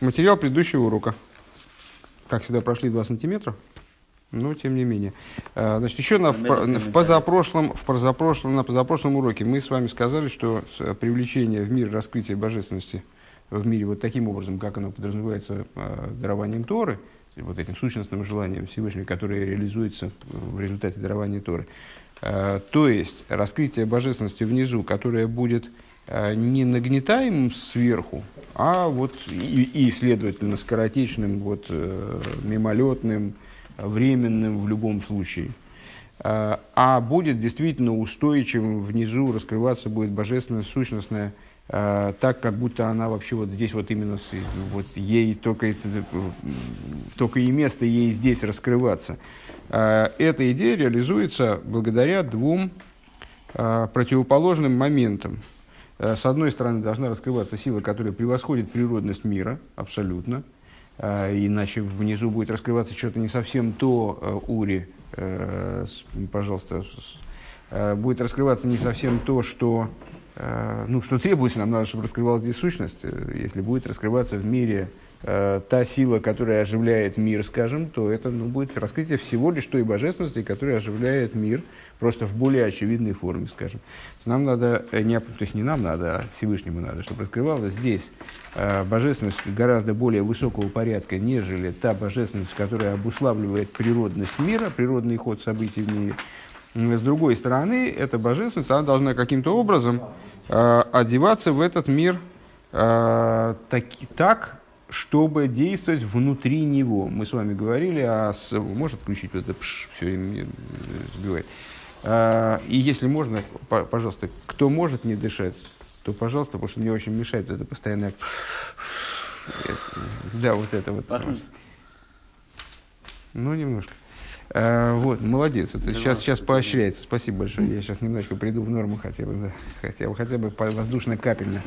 Материал предыдущего урока. Как всегда, прошли 2 сантиметра, но тем не менее. А, значит, еще на, в, в, позапрошлом, в позапрошлом, на позапрошлом уроке мы с вами сказали, что привлечение в мир раскрытия божественности в мире вот таким образом, как оно подразумевается э, дарованием Торы, вот этим сущностным желанием Всевышнего, которое реализуется в результате дарования Торы. Э, то есть раскрытие божественности внизу, которое будет Э, не нагнетаемым сверху, а вот и, и следовательно, скоротечным, вот, э, мимолетным, временным в любом случае. Э, а будет действительно устойчивым, внизу раскрываться будет божественная, сущностная, так, как будто она вообще вот здесь вот именно, вот ей только, только и место ей здесь раскрываться. Эта идея реализуется благодаря двум противоположным моментам – Э, с одной стороны, должна раскрываться сила, которая превосходит природность мира, абсолютно. Э, иначе внизу будет раскрываться что-то не совсем то, э, Ури, пожалуйста, будет раскрываться не совсем то, что, ну, что требуется, нам надо, чтобы раскрывалась здесь сущность. Если будет раскрываться в мире Э, та сила, которая оживляет мир, скажем, то это ну, будет раскрытие всего лишь той божественности, которая оживляет мир, просто в более очевидной форме, скажем. Нам надо, э, не, то есть не нам надо, а Всевышнему надо, чтобы раскрывалась здесь э, божественность гораздо более высокого порядка, нежели та божественность, которая обуславливает природность мира, природный ход событий в мире. С другой стороны, эта божественность, она должна каким-то образом э, одеваться в этот мир э, так, так, чтобы действовать внутри него. Мы с вами говорили, а может включить вот это пш, все время сбивает. А, и если можно, пожалуйста, кто может не дышать, то, пожалуйста, потому что мне очень мешает это постоянное... Да, вот это вот. Ну, немножко. А, вот, молодец. Это сейчас, сейчас поощряется. Спасибо большое. Я сейчас немножко приду в норму хотя бы, да. хотя бы, хотя бы воздушно-капельно.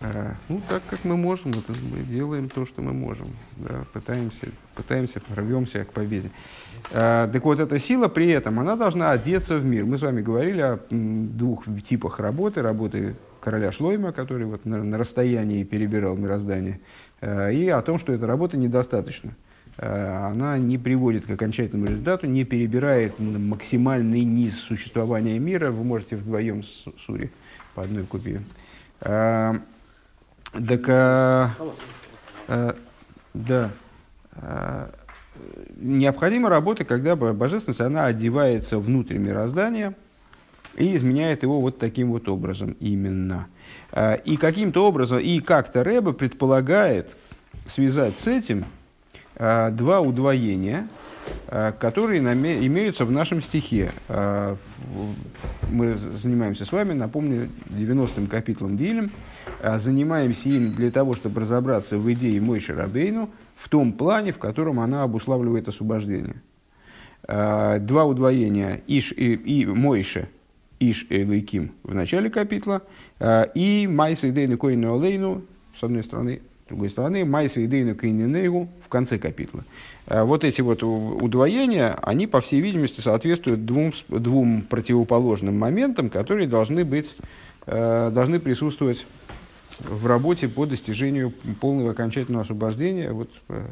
А, ну, так как мы можем, это мы делаем то, что мы можем. Да, пытаемся, пытаемся, рвемся к победе. А, так вот, эта сила при этом, она должна одеться в мир. Мы с вами говорили о двух типах работы. Работы короля Шлойма, который вот на, на расстоянии перебирал мироздание, а, и о том, что эта работа недостаточна. А, она не приводит к окончательному результату, не перебирает максимальный низ существования мира. Вы можете вдвоем с Сури по одной купе. Так, да. Необходима работа, когда божественность, она одевается внутрь мироздания и изменяет его вот таким вот образом именно. А, и каким-то образом, и как-то Рэба предполагает связать с этим а, два удвоения, а, которые имеются в нашем стихе. Мы занимаемся с вами, напомню, 90-м капитлом Дилем, занимаемся им для того, чтобы разобраться в идее Мойши Рабейну в том плане, в котором она обуславливает освобождение. А, два удвоения Иш и, и Мойше, Иш и Лейким в начале капитла, а, и Майса и Дейну Койну Олейну, с одной стороны, с другой стороны, Майса и Дейну Койнинейгу в конце капитла. Вот эти вот удвоения, они, по всей видимости, соответствуют двум, двум противоположным моментам, которые должны быть, должны присутствовать в работе по достижению полного окончательного освобождения вот, э,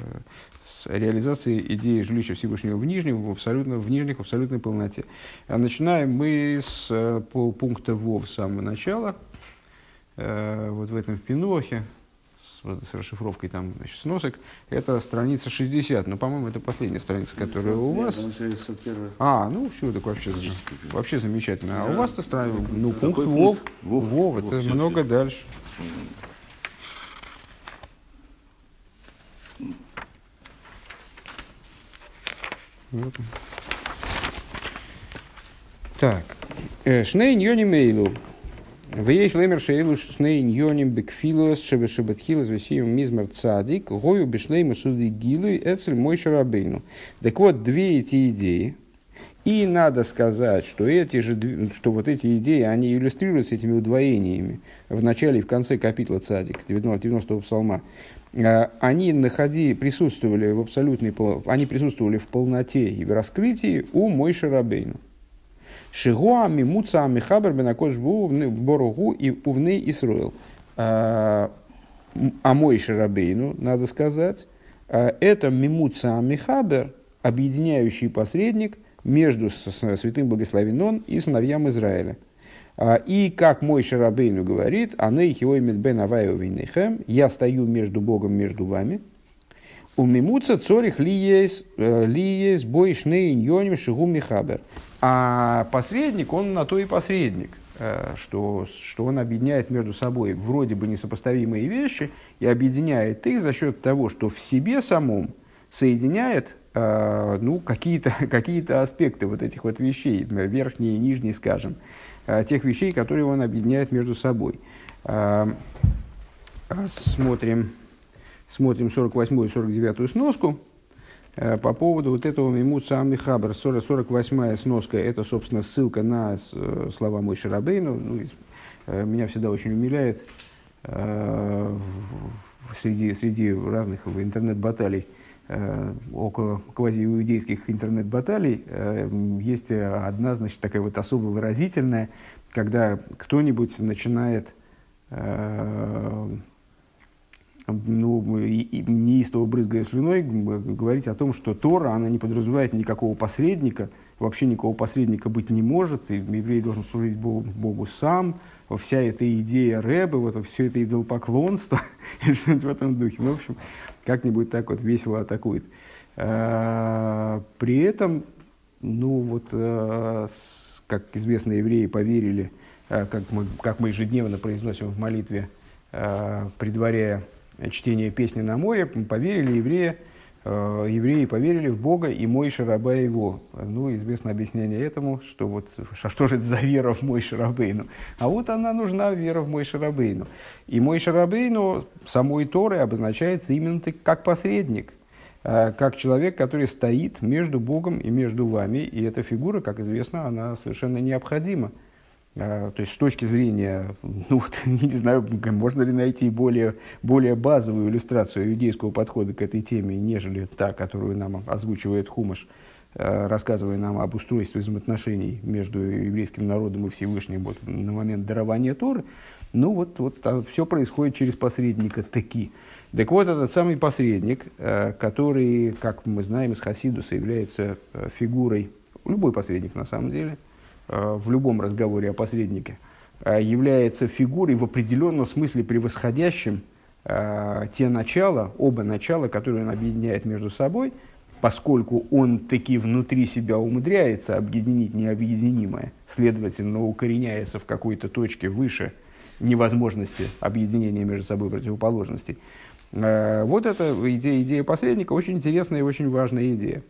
с реализацией идеи жилища Всевышнего в нижнем, в, абсолютно, в нижних, в абсолютной полноте. А начинаем мы с э, полпункта ВОВ с самого начала, э, вот в этом пинохе, с, с расшифровкой там, значит, сносок, это страница 60. Но, по-моему, это последняя страница, которая у вас. А, ну все, так вообще, вообще замечательно. А у вас-то страница, ну, пункт ВОВ, ВОВ, это много дальше. Так. Э, шней ньони мейлу. Вееш лемер шейлу шней ньоним бекфилос шебе шебетхилос весием мизмер цадик гою бешлейму суды гилу эцель мой шарабейну. Так вот, две эти идеи, и надо сказать, что, эти же, что вот эти идеи, они иллюстрируются этими удвоениями в начале и в конце капитла Цадик, 90-го псалма. А, они находи, присутствовали в абсолютной, они присутствовали в полноте и в раскрытии у Мойши Рабейну. Шигуа мимуца михабер бенакош боругу и увны Исруэл. А, а мой Шарабейну, надо сказать, э, это Мимуца Михабер, объединяющий посредник между святым благословен и сыновьям Израиля. А, и как мой Шарабейну говорит, «Аней хиоймет бен аваю винейхем» «Я стою между Богом, между вами». У мимуца цорих ли есть, э, бой шней иньоним шигу михабер. А посредник, он на то и посредник, э, что, что он объединяет между собой вроде бы несопоставимые вещи и объединяет их за счет того, что в себе самом соединяет ну, какие-то какие аспекты вот этих вот вещей, верхние и нижние, скажем. Э, тех вещей, которые он объединяет между собой. Э, смотрим, смотрим 48 и 49 сноску э, по поводу вот этого Мимуца Амихабр. 48 сноска – это, собственно, ссылка на слова Мой Шарабейну. Ну, меня всегда очень умиляет среди, среди разных интернет-баталий – Э, около квазииудейских интернет-баталий э, есть одна, значит, такая вот особо выразительная, когда кто-нибудь начинает э, ну, неистово брызгая слюной, говорить о том, что Тора, она не подразумевает никакого посредника, вообще никакого посредника быть не может, и еврей должен служить Богу, Богу сам, вся эта идея Рэбы, вот все это идолопоклонство, в этом духе. Ну, в общем, как-нибудь так вот весело атакует. А, при этом, ну вот, а, как известно, евреи поверили, а, как мы, как мы ежедневно произносим в молитве, предваряя чтение песни на море, поверили евреи, евреи поверили в Бога и мой раба его. Ну, известно объяснение этому, что вот, что же это за вера в мой Рабейну? А вот она нужна, вера в мой Рабейну. И мой Рабейну самой Торы обозначается именно как посредник, э, как человек, который стоит между Богом и между вами. И эта фигура, как известно, она совершенно необходима. А, то есть с точки зрения, ну вот, не знаю, можно ли найти более, более базовую иллюстрацию иудейского подхода к этой теме, нежели та, которую нам озвучивает Хумаш, а, рассказывая нам об устройстве взаимоотношений между еврейским народом и Всевышним вот, на момент дарования Торы. Ну вот, вот а все происходит через посредника таки. Так вот, этот самый посредник, который, как мы знаем из Хасидуса, является фигурой, любой посредник на самом деле – в любом разговоре о посреднике, э, является фигурой в определенном смысле превосходящим э, те начала, оба начала, которые он объединяет между собой, поскольку он таки внутри себя умудряется объединить необъединимое, следовательно, укореняется в какой-то точке выше невозможности объединения между собой противоположностей. Вот эта идея, идея посредника очень интересная и очень важная идея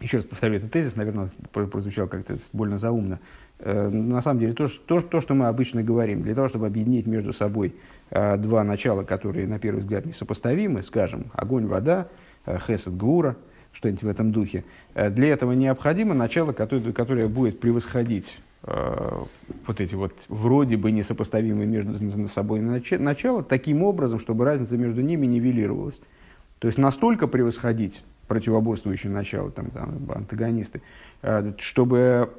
еще раз повторю этот тезис, наверное, прозвучал как-то больно заумно. Э, на самом деле, то, то, то, что мы обычно говорим, для того, чтобы объединить между собой э, два начала, которые, на первый взгляд, несопоставимы, скажем, огонь, вода, э, хесед, гура, что-нибудь в этом духе, для этого необходимо начало, которое, которое будет превосходить вот эти вот вроде бы несопоставимые между собой начала таким образом, чтобы разница между ними нивелировалась. То есть настолько превосходить противоборствующие начала, там, там, антагонисты, э, чтобы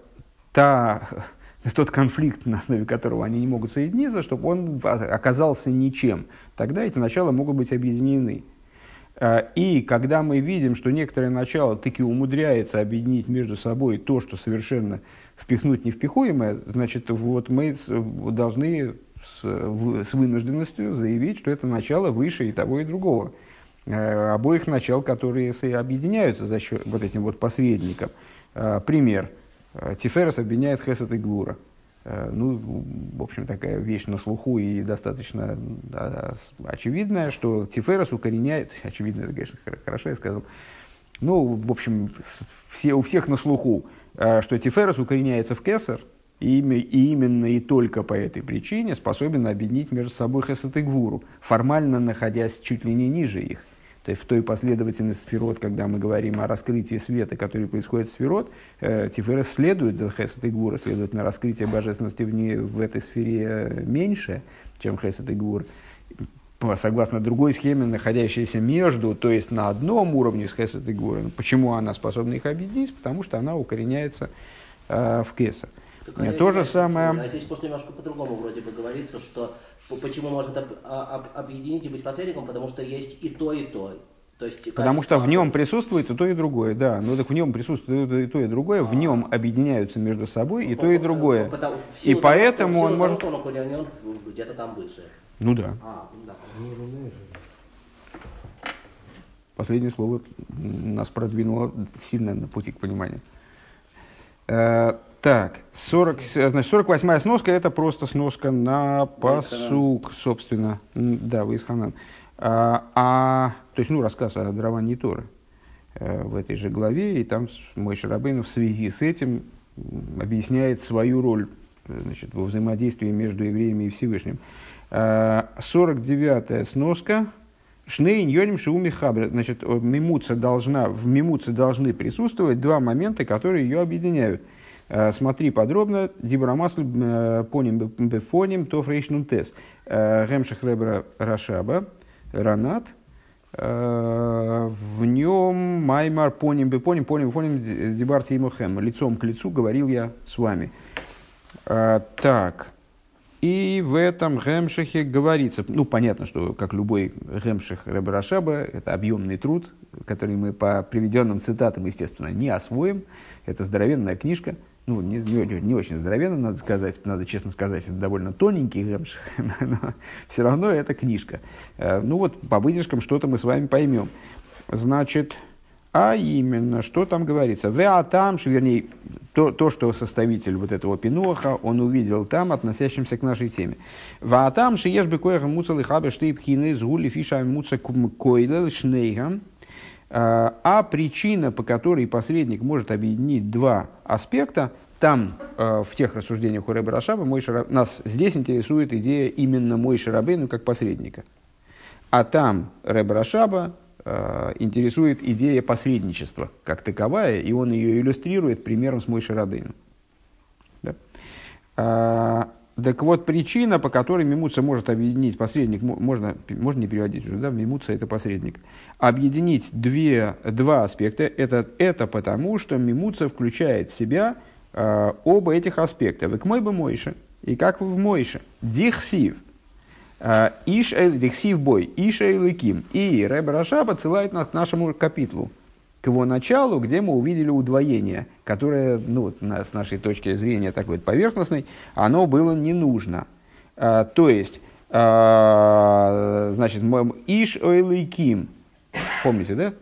та, тот конфликт, на основе которого они не могут соединиться, чтобы он оказался ничем. Тогда эти начала могут быть объединены. Э, и когда мы видим, что некоторое начало таки умудряется объединить между собой то, что совершенно впихнуть невпихуемое, значит, вот мы должны с вынужденностью заявить, что это начало выше и того, и другого. Э, обоих начал, которые объединяются за счет вот этим вот посредником. Э, пример. Э, Тиферес объединяет Хесед и Глура. Ну, в общем, такая вещь на слуху и достаточно да, очевидная, что Тиферес укореняет, очевидно, это, конечно, хорошо я сказал, ну, в общем, все, у всех на слуху, что Тиферес укореняется в Кесар, и, и именно и только по этой причине способен объединить между собой Хесед и Гвуру, формально находясь чуть ли не ниже их. То есть в той последовательности сферот, когда мы говорим о раскрытии света, который происходит в сферот, э, Тиферес следует за Хесед и Гура, следовательно, раскрытие божественности в, не, в этой сфере э, меньше, чем Хесед и Гур. Согласно другой схеме, находящейся между, то есть на одном уровне с Хесед и Гур. Почему она способна их объединить? Потому что она укореняется э, в Кеса. Так, То же самое... А здесь просто немножко по-другому вроде бы говорится, что почему может об, а, об, объединить и быть посредником, потому что есть и то, и то. То есть, Потому что в нем присутствует и то, и другое, да. Ну так в нем присутствует и то, и другое, в нем объединяются между собой и то, и другое. И поэтому он может... Того, он где-то там выше. Ну да. А, ну да. Последнее слово нас продвинуло сильно на пути к пониманию. Э, так, 40, значит, 48-я сноска это просто сноска на посук, собственно. Да, Вейсханан. А, а, то есть, ну, рассказ о даровании Торы э, в этой же главе, и там мой Шарабейн в связи с этим объясняет свою роль значит, во взаимодействии между евреями и Всевышним. 49-я э, сноска. Шнейн йоним шиуми хабр. Значит, мимуца должна, в мимуце должны присутствовать два момента, которые ее объединяют. Э, смотри подробно. Дибрамасль поним бефоним то фрейшнун тес. Гемших ребра рашаба. Ранат, э, в нем Маймар поним бы поним, поним, дебарти имухем. Лицом к лицу говорил я с вами. Э, так. И в этом Гемшихе говорится, ну, понятно, что, как любой Гемших Рабарашаба, это объемный труд, который мы по приведенным цитатам, естественно, не освоим. Это здоровенная книжка – ну, не, не, не очень здоровенно, надо сказать, надо честно сказать, это довольно тоненький гемш, но все равно это книжка. Э, ну вот, по выдержкам что-то мы с вами поймем. Значит, а именно, что там говорится? там, вернее, то, то, что составитель вот этого пиноха, он увидел там, относящимся к нашей теме. Веатам, шиеш бы коеха муцал и хабе штейб хины, згули фиша муца койлел шнейгам, а, а причина, по которой посредник может объединить два аспекта, там, а, в тех рассуждениях у Рэба Рашаба, мой Шараб... нас здесь интересует идея именно мой Шарабейну как посредника. А там Рэба Рашаба э, интересует идея посредничества как таковая, и он ее иллюстрирует примером с мой Шарабейну. Да? Так вот, причина, по которой мимуца может объединить посредник, можно, можно не переводить уже, да, мимуца это посредник, объединить две, два аспекта, это, это потому, что мимуца включает в себя э, оба этих аспекта. Вы к мой бы Мойше, и как вы в Мойше. Дихсив, э, Иш Дихсив бой, Иш Эйликим. И Рэб Раша отсылает нас к нашему капитлу к его началу, где мы увидели удвоение, которое, ну, с нашей точки зрения такой поверхностной, оно было не нужно. А, то есть, а, значит, Иш Ойлейким, помните, да?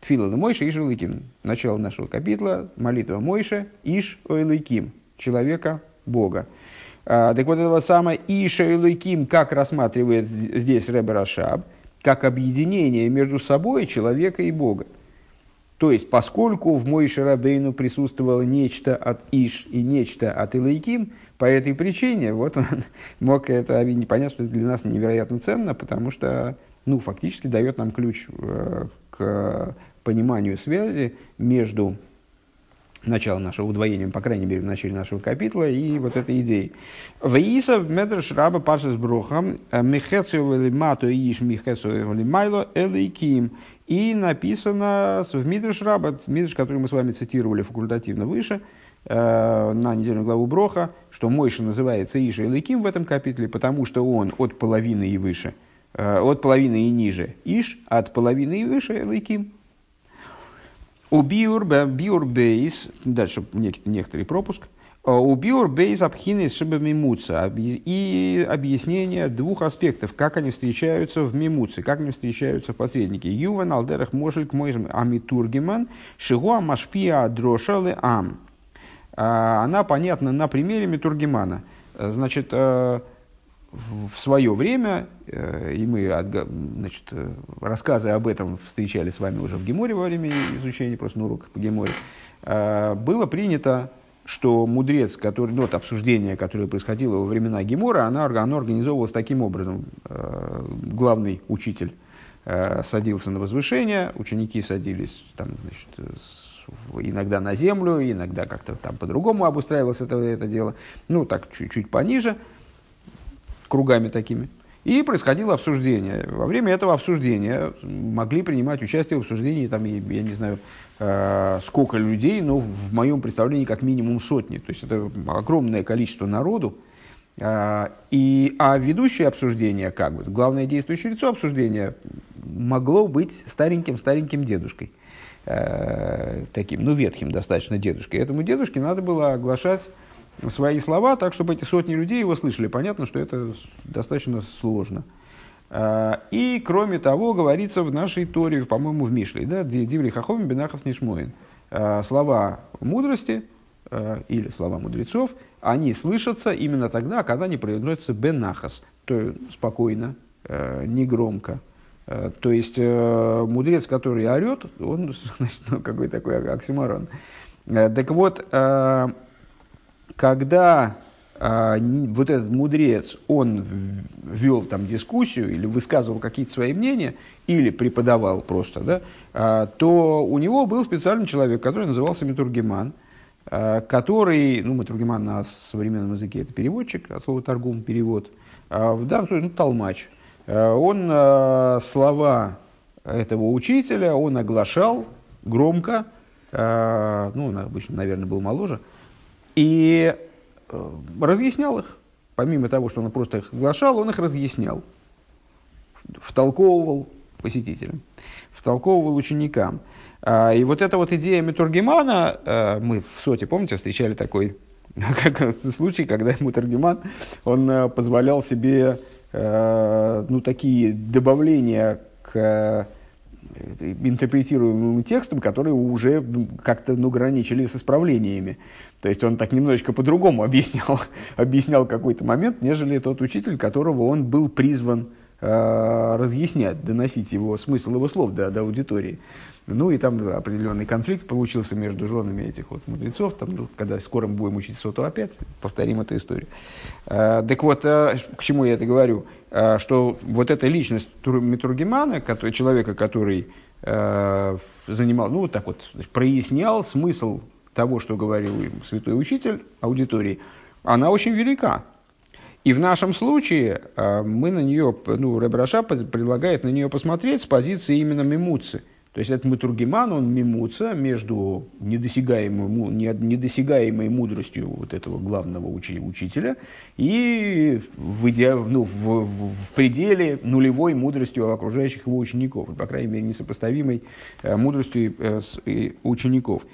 Тфила на Мойша, Иш Ойлейким. Начало нашего капитла, молитва Мойша, Иш Ойлейким, человека Бога. А, так вот, это вот самое Иш Ойлейким, как рассматривает здесь Ребер Ашаб, как объединение между собой человека и Бога. То есть, поскольку в Мой Шарабейну присутствовало нечто от Иш и нечто от Илайким, по этой причине вот он мог это объединить. Понятно, что это для нас невероятно ценно, потому что ну, фактически дает нам ключ э, к пониманию связи между началом нашего удвоения, по крайней мере, в начале нашего капитла, и вот этой идеей. Ваиса в медрш раба паша с брухом э, михецу мату иш михецу майло элейким. И написано в Мидриш Рабат, Мидриш, который мы с вами цитировали факультативно выше, э, на недельную главу Броха, что Мойша называется Иша Илыким в этом капитле, потому что он от половины и выше, э, от половины и ниже Иш, от половины и выше Илыким. У биур, биур бейс, дальше некоторый пропуск, Убиур бейз абхинес шиба мимуца. И объяснение двух аспектов, как они встречаются в мимуце, как они встречаются в посреднике. Юван алдерах мошель мойжем амитургиман шигуа машпия дрошалы ам. Э, она понятна на примере Митургимана. Э, значит, в свое время, и мы значит, рассказы об этом встречали с вами уже в Геморе во время изучения, просто на уроках по Геморе, было принято что мудрец, который, ну, вот обсуждение, которое происходило во времена Гемора, оно, оно организовывалось таким образом. Э, главный учитель э, садился на возвышение, ученики садились там, значит, иногда на землю, иногда как-то там по-другому обустраивалось это, это дело. Ну, так чуть-чуть пониже, кругами такими. И происходило обсуждение. Во время этого обсуждения могли принимать участие в обсуждении, там, я не знаю, э, сколько людей, но в моем представлении как минимум сотни. То есть это огромное количество народу. Э, и, а ведущее обсуждение, как бы, главное действующее лицо обсуждения могло быть стареньким-стареньким дедушкой. Э, таким, ну, ветхим достаточно дедушкой. Этому дедушке надо было оглашать свои слова так, чтобы эти сотни людей его слышали. Понятно, что это достаточно сложно. И, кроме того, говорится в нашей Торе, по-моему, в Мишле, да, Диври Хаховим Бенахас Нишмоин. А, слова мудрости а, или слова мудрецов, они слышатся именно тогда, когда они произносятся Бенахас, то есть спокойно, негромко. То есть мудрец, который орет, он значит, ну, какой такой оксиморон. Так вот, когда а, вот этот мудрец, он вел там дискуссию или высказывал какие-то свои мнения, или преподавал просто, да, а, то у него был специальный человек, который назывался Метургеман, а, который, ну, Метургеман на современном языке это переводчик, от слова торгум, перевод, а, случае, ну, толмач. А, он а, слова этого учителя, он оглашал громко, а, ну, он обычно, наверное, был моложе, и разъяснял их. Помимо того, что он просто их оглашал, он их разъяснял. Втолковывал посетителям, втолковывал ученикам. А, и вот эта вот идея Метургемана, э, мы в СОТе, помните, встречали такой случай, когда Метургеман, он э, позволял себе ну, такие добавления к интерпретируемым текстом, которые уже как-то ну, граничили с исправлениями. То есть он так немножечко по-другому объяснял, объяснял какой-то момент, нежели тот учитель, которого он был призван э, разъяснять, доносить его смысл его слов до, до аудитории. Ну и там определенный конфликт получился между женами этих вот мудрецов. Там, ну, когда скоро мы будем учить соту опять, повторим эту историю. Э, так вот, э, к чему я это говорю? Э, что вот эта личность Митургемана, который, человека, который э, занимал, ну так вот, значит, прояснял смысл того, что говорил им святой учитель аудитории, она очень велика. И в нашем случае э, мы на нее, ну, Ребраша предлагает на нее посмотреть с позиции именно мимуцы – то есть этот Матургиман, он мимуца между недосягаемой, недосягаемой мудростью вот этого главного учи, учителя и в, иде, ну, в, в, пределе нулевой мудростью окружающих его учеников, по крайней мере, несопоставимой э, мудростью э, учеников.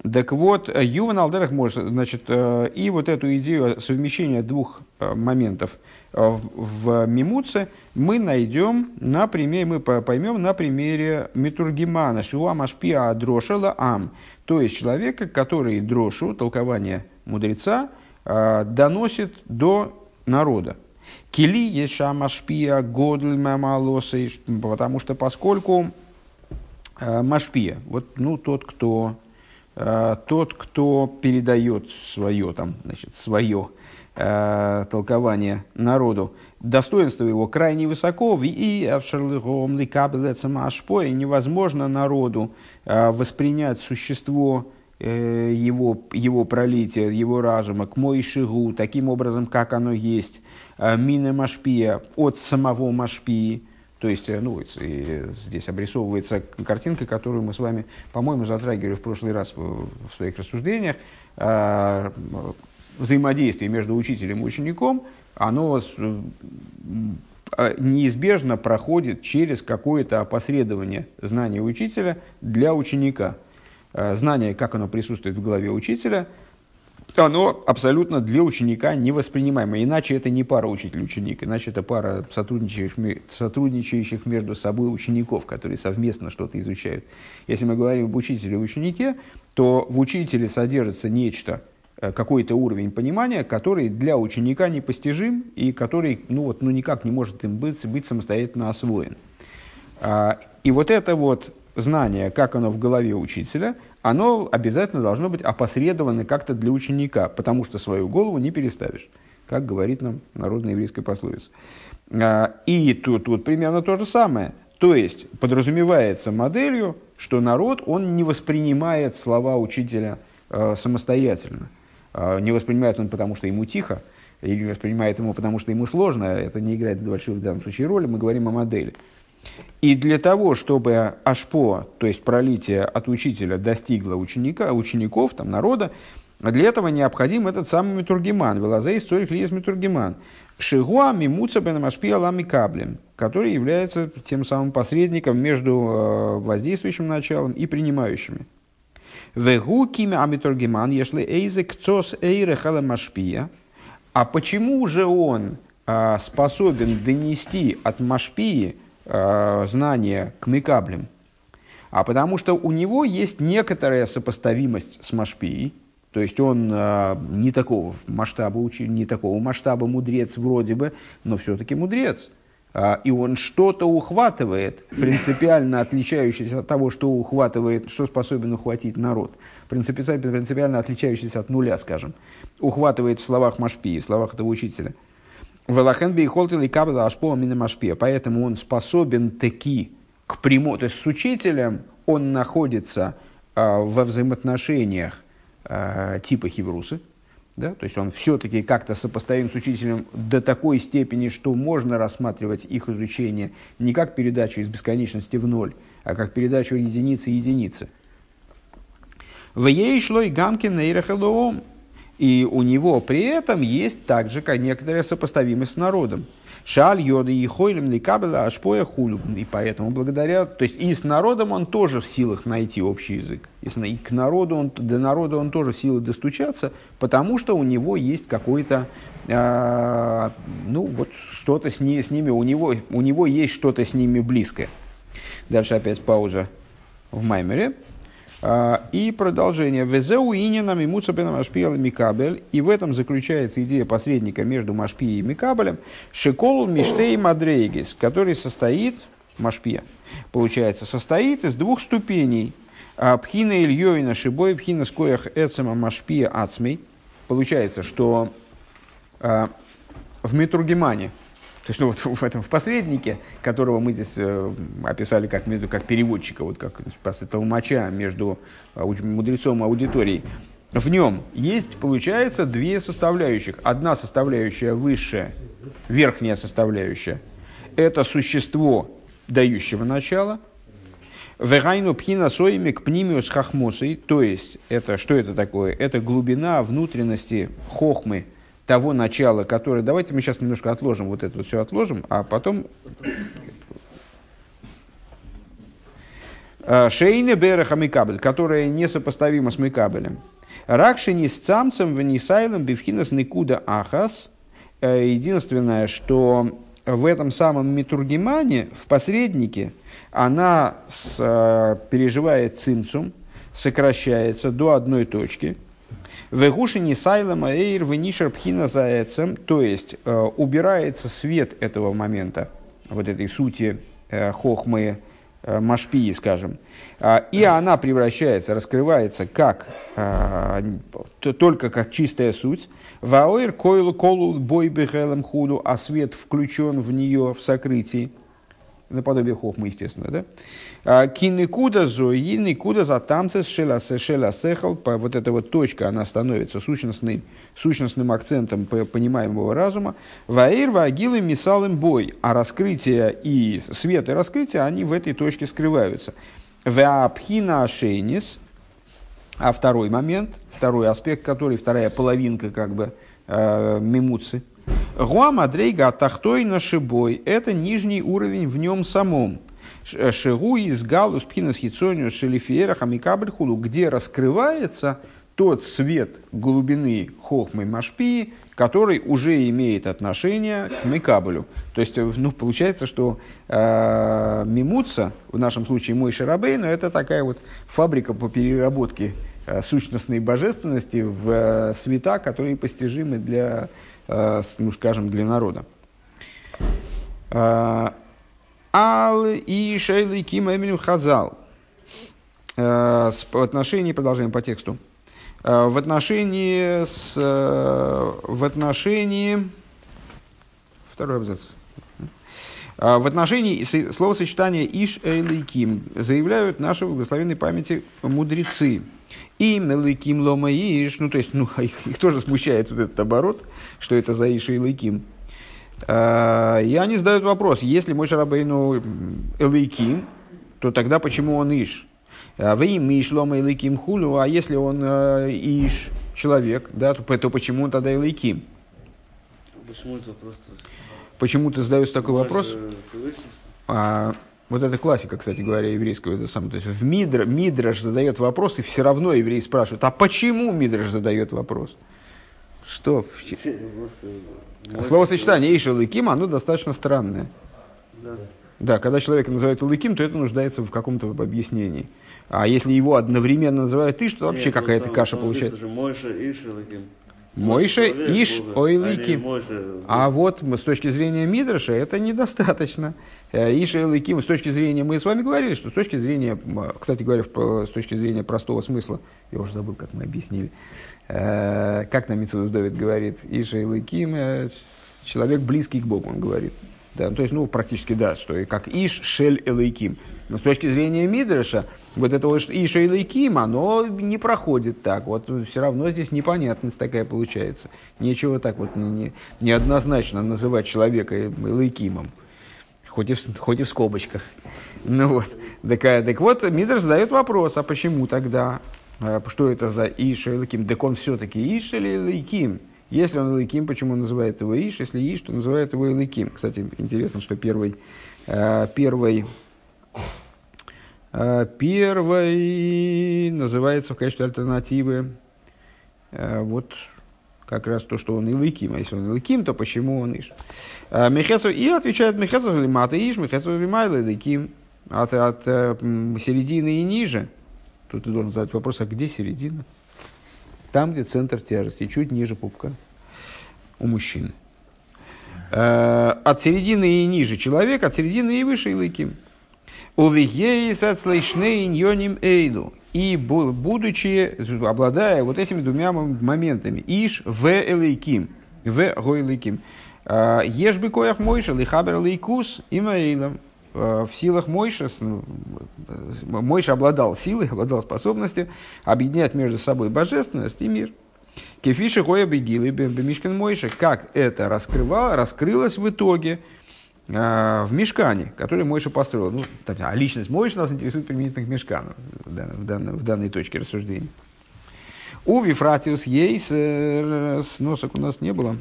Так вот, Юван Алдерах может, значит, э, и вот эту идею совмещения двух моментов – в, в Мимуце мы найдем на примере, мы поймем на примере Митургимана, Шиуа Машпиа Дрошала Ам, то есть человека, который дрошу, толкование мудреца, э, доносит до народа. Кили еша машпия годль потому что поскольку э, машпия, вот ну, тот, кто, э, тот, кто передает свое, там, значит, свое, э, толкование народу, достоинство его крайне высоко, и абшарлыгом и невозможно народу э, воспринять существо э, его, его пролития, его разума к Мойшигу, таким образом, как оно есть, э, мина Машпия, от самого Машпии, то есть, э, ну, здесь обрисовывается картинка, которую мы с вами, по-моему, затрагивали в прошлый раз в, своих рассуждениях. Взаимодействие между учителем и учеником, оно э, а, неизбежно проходит через какое-то опосредование знания учителя для ученика. Э, знание, как оно присутствует в голове учителя, оно абсолютно для ученика невоспринимаемо. Иначе это не пара учитель-ученик, иначе это пара сотрудничающих, сотрудничающих между собой учеников, которые совместно что-то изучают. Если мы говорим об учителе и ученике, то в учителе содержится нечто – какой-то уровень понимания, который для ученика непостижим и который ну, вот, ну, никак не может им быть, быть самостоятельно освоен. А, и вот это вот знание, как оно в голове учителя, оно обязательно должно быть опосредовано как-то для ученика, потому что свою голову не переставишь, как говорит нам народная еврейская пословица. А, и тут, тут примерно то же самое. То есть подразумевается моделью, что народ, он не воспринимает слова учителя э, самостоятельно. А, не воспринимает он потому, что ему тихо, или воспринимает ему, потому что ему сложно, это не играет большой в данном случае роли, мы говорим о модели. И для того, чтобы ашпо, то есть пролитие от учителя, достигло ученика, учеников, там, народа, для этого необходим этот самый метургиман, велазей сторик лиес метургиман, шигуа мимуца бенамашпия лами каблем, который является тем самым посредником между э, воздействующим началом и принимающими. Вегу киме амитургиман, если эйзек цос эйре машпия. А почему же он а, способен донести от машпии а, знания к микаблям? А потому что у него есть некоторая сопоставимость с машпией, то есть он э, не такого масштаба не такого масштаба мудрец вроде бы, но все-таки мудрец. Э, и он что-то ухватывает, принципиально отличающееся от того, что ухватывает, что способен ухватить народ. Принципиально, принципиально отличающееся от нуля, скажем. Ухватывает в словах Машпи, в словах этого учителя. Велахенби и холтил и кабела ашпо Машпи. Поэтому он способен таки к прямому, то есть с учителем он находится э, во взаимоотношениях э, типа хиврусы, да? то есть он все-таки как-то сопоставим с учителем до такой степени, что можно рассматривать их изучение не как передачу из бесконечности в ноль, а как передачу единицы единицы. В ей шло и Гамкин Нейрахелоом. И у него при этом есть также некоторая сопоставимость с народом. Шаль, йода и хойлем ликабела ашпоя хулю. И поэтому благодаря, то есть и с народом он тоже в силах найти общий язык. И к народу он, до народа он тоже в силах достучаться, потому что у него есть какой-то, э, ну вот что-то с, не, с ними, у него, у него есть что-то с ними близкое. Дальше опять пауза в Маймере. А, и продолжение. Везеу инина мимуца бена машпиел микабель. И в этом заключается идея посредника между машпией и микабелем. Шикол миштей мадрейгис, который состоит, машпия, получается, состоит из двух ступеней. А, пхина ильёйна шибой, пхина скоях эцема машпия ацмей. Получается, что а, в Метургемане – то есть, ну, вот в этом в посреднике, которого мы здесь э, описали как, как переводчика, вот как толмача между э, мудрецом и аудиторией, в нем есть, получается, две составляющих. Одна составляющая высшая, верхняя составляющая. Это существо дающего начала. Вегайну пхина соими к пнимиус хахмосой. То есть, это, что это такое? Это глубина внутренности хохмы, того начала, которое... Давайте мы сейчас немножко отложим, вот это вот все отложим, а потом... А, Шейне Береха Микабель, которая несопоставима с Микабелем. Ракшини с цамцем венисайлом бифхинас никуда ахас. Э, единственное, что в этом самом Митургимане, в посреднике, она с, э, переживает цинцум, сокращается до одной точки – Вегушини сайлама эйр венишер пхина заэцем, то есть э, убирается свет этого момента, вот этой сути э, хохмы э, машпии, скажем, э, и она превращается, раскрывается как, только как чистая суть. Ваоир койлу колу бой бехелем худу, а свет включен в нее в сокрытии наподобие хохмы, естественно, да? Кинекуда зои, никуда за тамцес шела шела сехал, вот эта вот точка, она становится сущностным, сущностным акцентом понимаемого разума. Ваир вагилы мисалым бой, а раскрытие и свет и раскрытие, они в этой точке скрываются. Ваапхина ашейнис, а второй момент, второй аспект, который, вторая половинка как бы э, мимуцы – Гуама дрейга тахтой на шибой – это нижний уровень в нем самом. Э, Шигу из галус пхинас хитсонию шелифиера хамикабль худу, где раскрывается тот свет глубины хохмы машпии, который уже имеет отношение к Микаблю. То есть, э, ну, получается, что э, Мимуца, в нашем случае мой Шарабейну, это такая вот фабрика по переработке э, сущностной божественности в э, света, которые постижимы для Э, ну, скажем, для народа. Э, Ал и Шейли Ким Эминем Хазал. Э, в отношении, продолжаем по тексту. В отношении, с, в отношении, второй абзац. В отношении словосочетания Иш Эйлейким заявляют наши благословенной памяти мудрецы – И Мелыким Лома Иш, ну то есть ну, их, их тоже смущает вот этот оборот, что это за Иша и Лыким. А, и они задают вопрос, если мой Шарабейну Элейким, то тогда почему он Иш? А вы им Иш Лома Элейким Хулю, а если он э, Иш, человек, да, то, то почему он тогда Элейким? Почему это вопрос? Почему ты задаешь такой вопрос? А, вот это классика, кстати говоря, еврейского. Это самое. То есть в Мидр, Мидраш задает вопрос, и все равно еврей спрашивает, а почему Мидраш задает вопрос? Что? Словосочетание Ишел и Ким, оно достаточно странное. Да. да, когда человека называют Улыким, то это нуждается в каком-то объяснении. А если его одновременно называют Иш, то вообще какая-то каша получается. Мойша Иш Улыким. Мойша Иш Ойлики. А вот с точки зрения Мидраша это недостаточно. Э, Иш Ойликим, с точки зрения, мы с вами говорили, что с точки зрения, кстати говоря, с точки зрения простого смысла, я уже забыл, как мы объяснили, э, как нам Митсус Довид говорит, Иш Ойликим, э, человек близкий к Богу, он говорит. Да, то есть, ну, практически да, что как Иш Шель Элейким. Но с точки зрения Мидраша, вот это вот Иша и оно не проходит так. Вот все равно здесь непонятность такая получается. Нечего так вот не, не, неоднозначно называть человека Лейкимом. Хоть и, в, хоть и в скобочках. Ну вот. Так, так вот, Мидраш задает вопрос, а почему тогда? А что это за Иша и Лейким? Так он все-таки Иш или Лейким? Если он Лейким, почему называет его Иш? Если Иш, то называет его Лейким. Кстати, интересно, что первый, э, первый а, первый называется в качестве альтернативы вот как раз то, что он Илыким. А если он Илыким, то почему он Иш? Мехесов, и отвечает Мехесов Лимата Иш, Мехесов Лимайла Илыким. От, от э, середины и ниже. Тут ты должен задать вопрос, а где середина? Там, где центр тяжести, чуть ниже пупка у мужчины. От середины и ниже человек, от середины и выше Илыким. Увигейсацлейшней эйду. И будучи, обладая вот этими двумя моментами, иш в элейким, в гойлейким, а, ешь бы коях мойша, лихабер лейкус и маэйлом. А, в силах Мойша, Мойша обладал силой, обладал способностью объединять между собой божественность и мир. Кефиши гоя бегилы бемишкин Мойша, как это раскрывало, раскрылось в итоге а, в Мешкане, который Мойша построил. Ну, а личность Мойша нас интересует применительно к Мешкану в данной, в данной, в данной точке рассуждения. У Вифратиус Ейс, сносок у нас не было.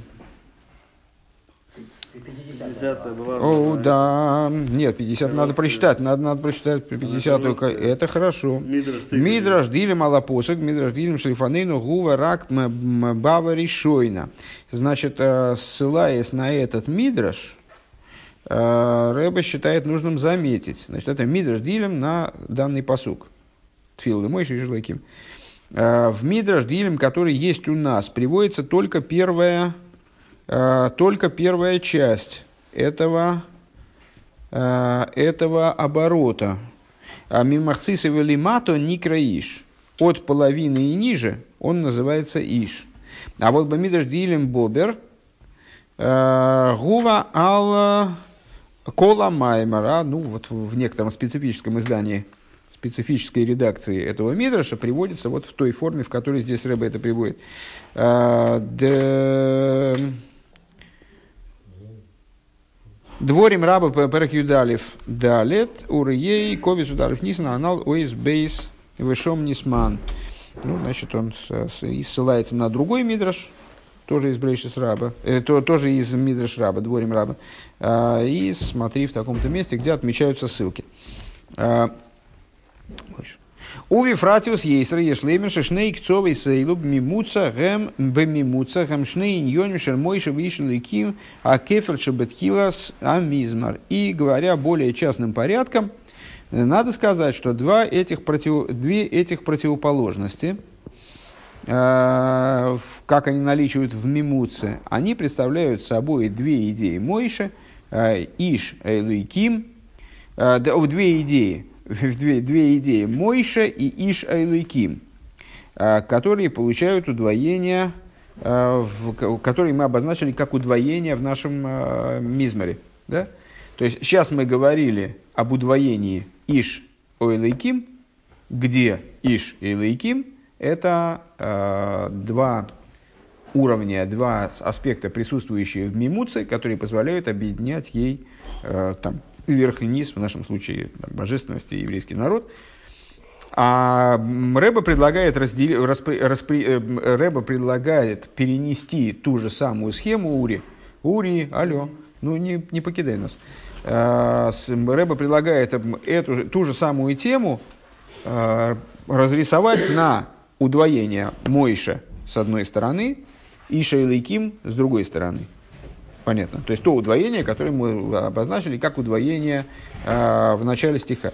50 О, да. Нет, 50 надо прочитать. Надо, надо прочитать 50 только. Это хорошо. Мидраш дилем алапосок, мидраш дилем шлифанейну гува рак бава решойна. Значит, э, ссылаясь на этот мидраш, Э, Рэба считает нужным заметить. Значит, это Мидраш Дилем на данный посук. Тфил и мой. Э, в Мидраш Дилем, который есть у нас, приводится только первая, только первая часть этого, этого оборота. А мимахцис и мато никра иш. От половины и ниже он называется иш. А вот Бамидраш Дилем Бобер Гува ал Кола Маймара, ну вот в некотором специфическом издании, специфической редакции этого Мидраша приводится вот в той форме, в которой здесь Рэба это приводит. Дворим раба перек юдалев далет, урьей, ковис удалев нисан, анал оис бейс вышом нисман. Ну, значит, он ссылается на другой мидраш, тоже из Брейшис Раба, э, то, тоже из Мидраш Раба, Дворим Раба. Э, и смотри в таком-то месте, где отмечаются ссылки. Э, у Вифратиус есть ешлемер шней кцовый сейлуб мимуца гэм бемимуца гэм шней ньоним шермойша вишел ким а кефер шебетхилас амизмар. И говоря более частным порядком, надо сказать, что два этих против, две этих противоположности – Э, как они наличивают в Мимуце, они представляют собой две идеи Мойши, э, Иш Эйлуиким, э, две идеи, две, две идеи Мойша и Иш Эйлуиким, которые получают удвоение, которые мы обозначили как удвоение в нашем мизморе. Да? То есть сейчас мы говорили об удвоении Иш Эйлуиким, где Иш Эйлуиким – это э, два уровня, два аспекта, присутствующие в мимуце, которые позволяют объединять ей э, там, вверх и низ, в нашем случае там, божественность и еврейский народ. А Рэба предлагает, раздели, распри, распри, э, Рэба предлагает перенести ту же самую схему Ури. Ури, алло, ну не, не покидай нас. Э, Рэба предлагает эту, ту же самую тему э, разрисовать на удвоение Мойша с одной стороны и Шейликим с другой стороны. Понятно. То есть то удвоение, которое мы обозначили как удвоение э, в начале стиха.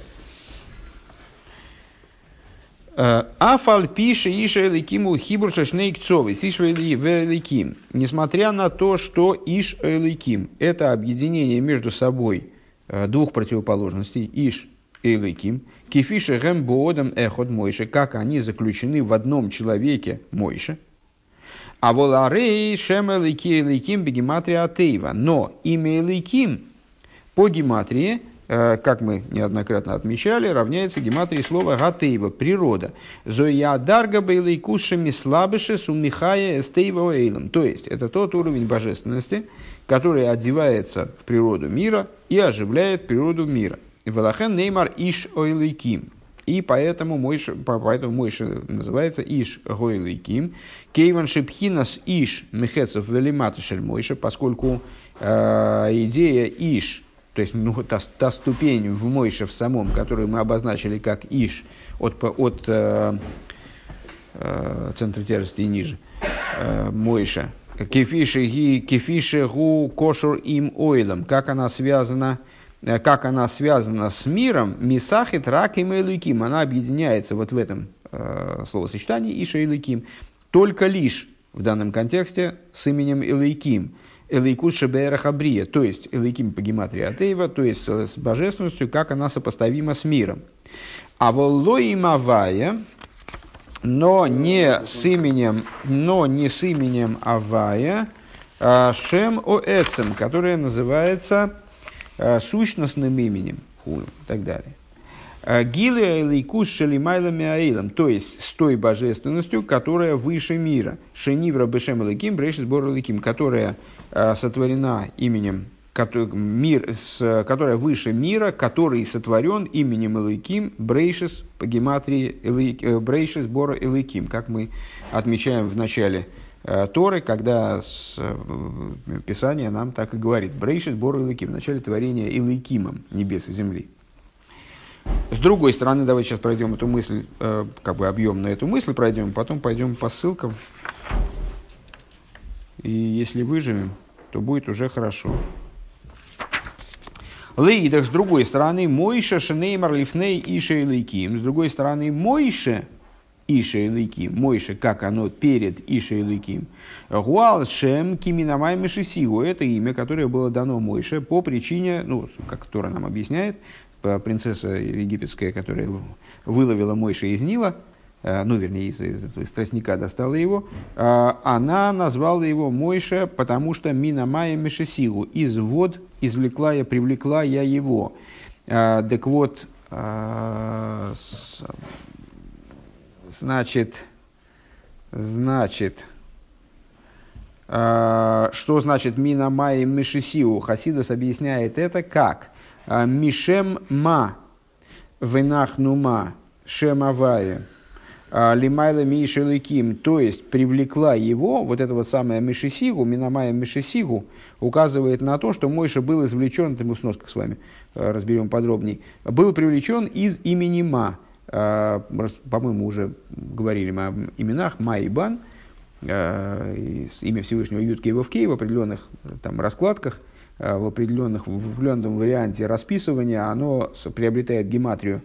Э, Афаль пише Иша Эликиму Хибур Шашнейк Цовис, Эликим. Несмотря на то, что Иш Эликим – это объединение между собой э, двух противоположностей, Иш и Эликим, Кефиша Гэм Боодам Эхот Мойше, как они заключены в одном человеке Мойше – а воларей шем эликим бегематрия атеева. Но имя эликим по гематрии, э, как мы неоднократно отмечали, равняется гематрии слова гатеева, природа. Зоя дарга бейлейкушами слабыше сумихая эстейва эйлом. То есть, это тот уровень божественности, который одевается в природу мира и оживляет природу мира. Велахен неймар иш ойлейким. И поэтому Мойша, поэтому Мойша называется Иш Гойликим. Кейван Шипхинас Иш Мехецов Велиматышель Мойша, поскольку э, идея Иш, то есть ну, та, та ступень в Мойше в самом, которую мы обозначили как Иш от, от э, э, центра тяжести и ниже, э, Мойша, Кефиши гу кошур им ойлом, как она связана? Э, как она связана с миром, мисахит рак и мейлуким, она объединяется вот в этом э, словосочетании Иша и только лишь в данном контексте с именем Элейким. Элейкус Шебера Хабрия, то есть Элейким по гематрии Атеева, то есть с божественностью, как она сопоставима с миром. А воллоим Авая, но не с именем, но не с именем Авая, а Шем Оэцем, которое называется Э, сущностным именем и так далее. Э, Гиле лейкус шелимайлами аилом, то есть с той божественностью, которая выше мира. Шенивра бешем лейким, брейшис бор лейким, которая э, сотворена именем, мир, с, которая выше мира, который сотворен именем Элейким, Брейшис, по гематрии Брейшис, Бора Элейким, как мы отмечаем в начале Э, Торы, когда с, э, Писание нам так и говорит. Брейшит бор Илыки, в начале творения Илыкимом небес и земли. С другой стороны, давайте сейчас пройдем эту мысль, э, как бы объемно эту мысль пройдем, потом пойдем по ссылкам. И если выживем, то будет уже хорошо. Лейдах, с другой стороны, Мойша, Шенеймар, Лифней, и С другой стороны, Мойша – Иша Илыким, Мойша, как оно перед Иша Илыким. Гуал Шем Киминамай Мишисигу, это имя, которое было дано Мойше по причине, ну, как Тора нам объясняет, принцесса египетская, которая выловила Мойша из Нила, э, ну, вернее, из, из, из тростника достала его, э, она назвала его Мойша, потому что Минамая Мишесигу, из вод извлекла я, привлекла я его. Э, так вот, Значит, значит, э, что значит мина майи мишисиу? Хасидус объясняет это как а, мишем ма венахнума шемавая а, лимайла мишеликим, то есть привлекла его, вот это вот самое мишисигу, минамая мишисигу, указывает на то, что Мойша был извлечен, это мы в сносках с вами разберем подробнее, был привлечен из имени Ма. А, по-моему, уже говорили мы об именах Майбан, а, имя Всевышнего Юткеева в определенных там, раскладках, а, в, определенных, в определенном варианте расписывания, оно приобретает гематрию,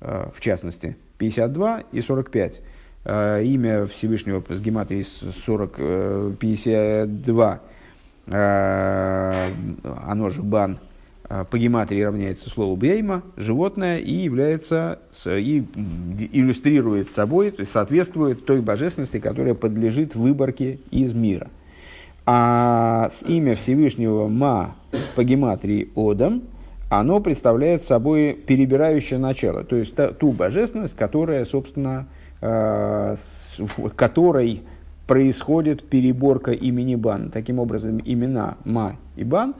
в частности, 52 и 45. Имя Всевышнего с гематрией 40, 52, оно же Бан, по гематрии равняется слову бейма, животное, и является, и иллюстрирует собой, то есть соответствует той божественности, которая подлежит выборке из мира. А имя Всевышнего Ма по гематрии Одам, оно представляет собой перебирающее начало, то есть ту божественность, которая, собственно, э, в которой происходит переборка имени Бан. Таким образом, имена Ма и Бан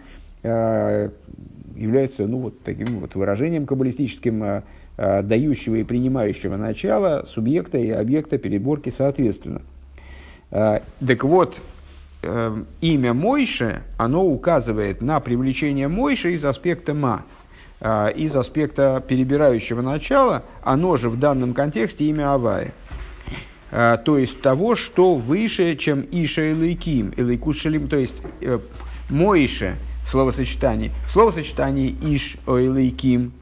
являются ну, вот таким вот выражением каббалистическим э, э, дающего и принимающего начала субъекта и объекта переборки соответственно. Э, Так вот, э, имя Мойше, оно указывает на привлечение Мойше из аспекта Ма. Из аспекта перебирающего начала, оно же в данном контексте имя Авая. То есть того, что выше, чем Иша Элейким, Элейкус Шалим, то есть э, Мойше словосочетании. В словосочетании Иш Элейким,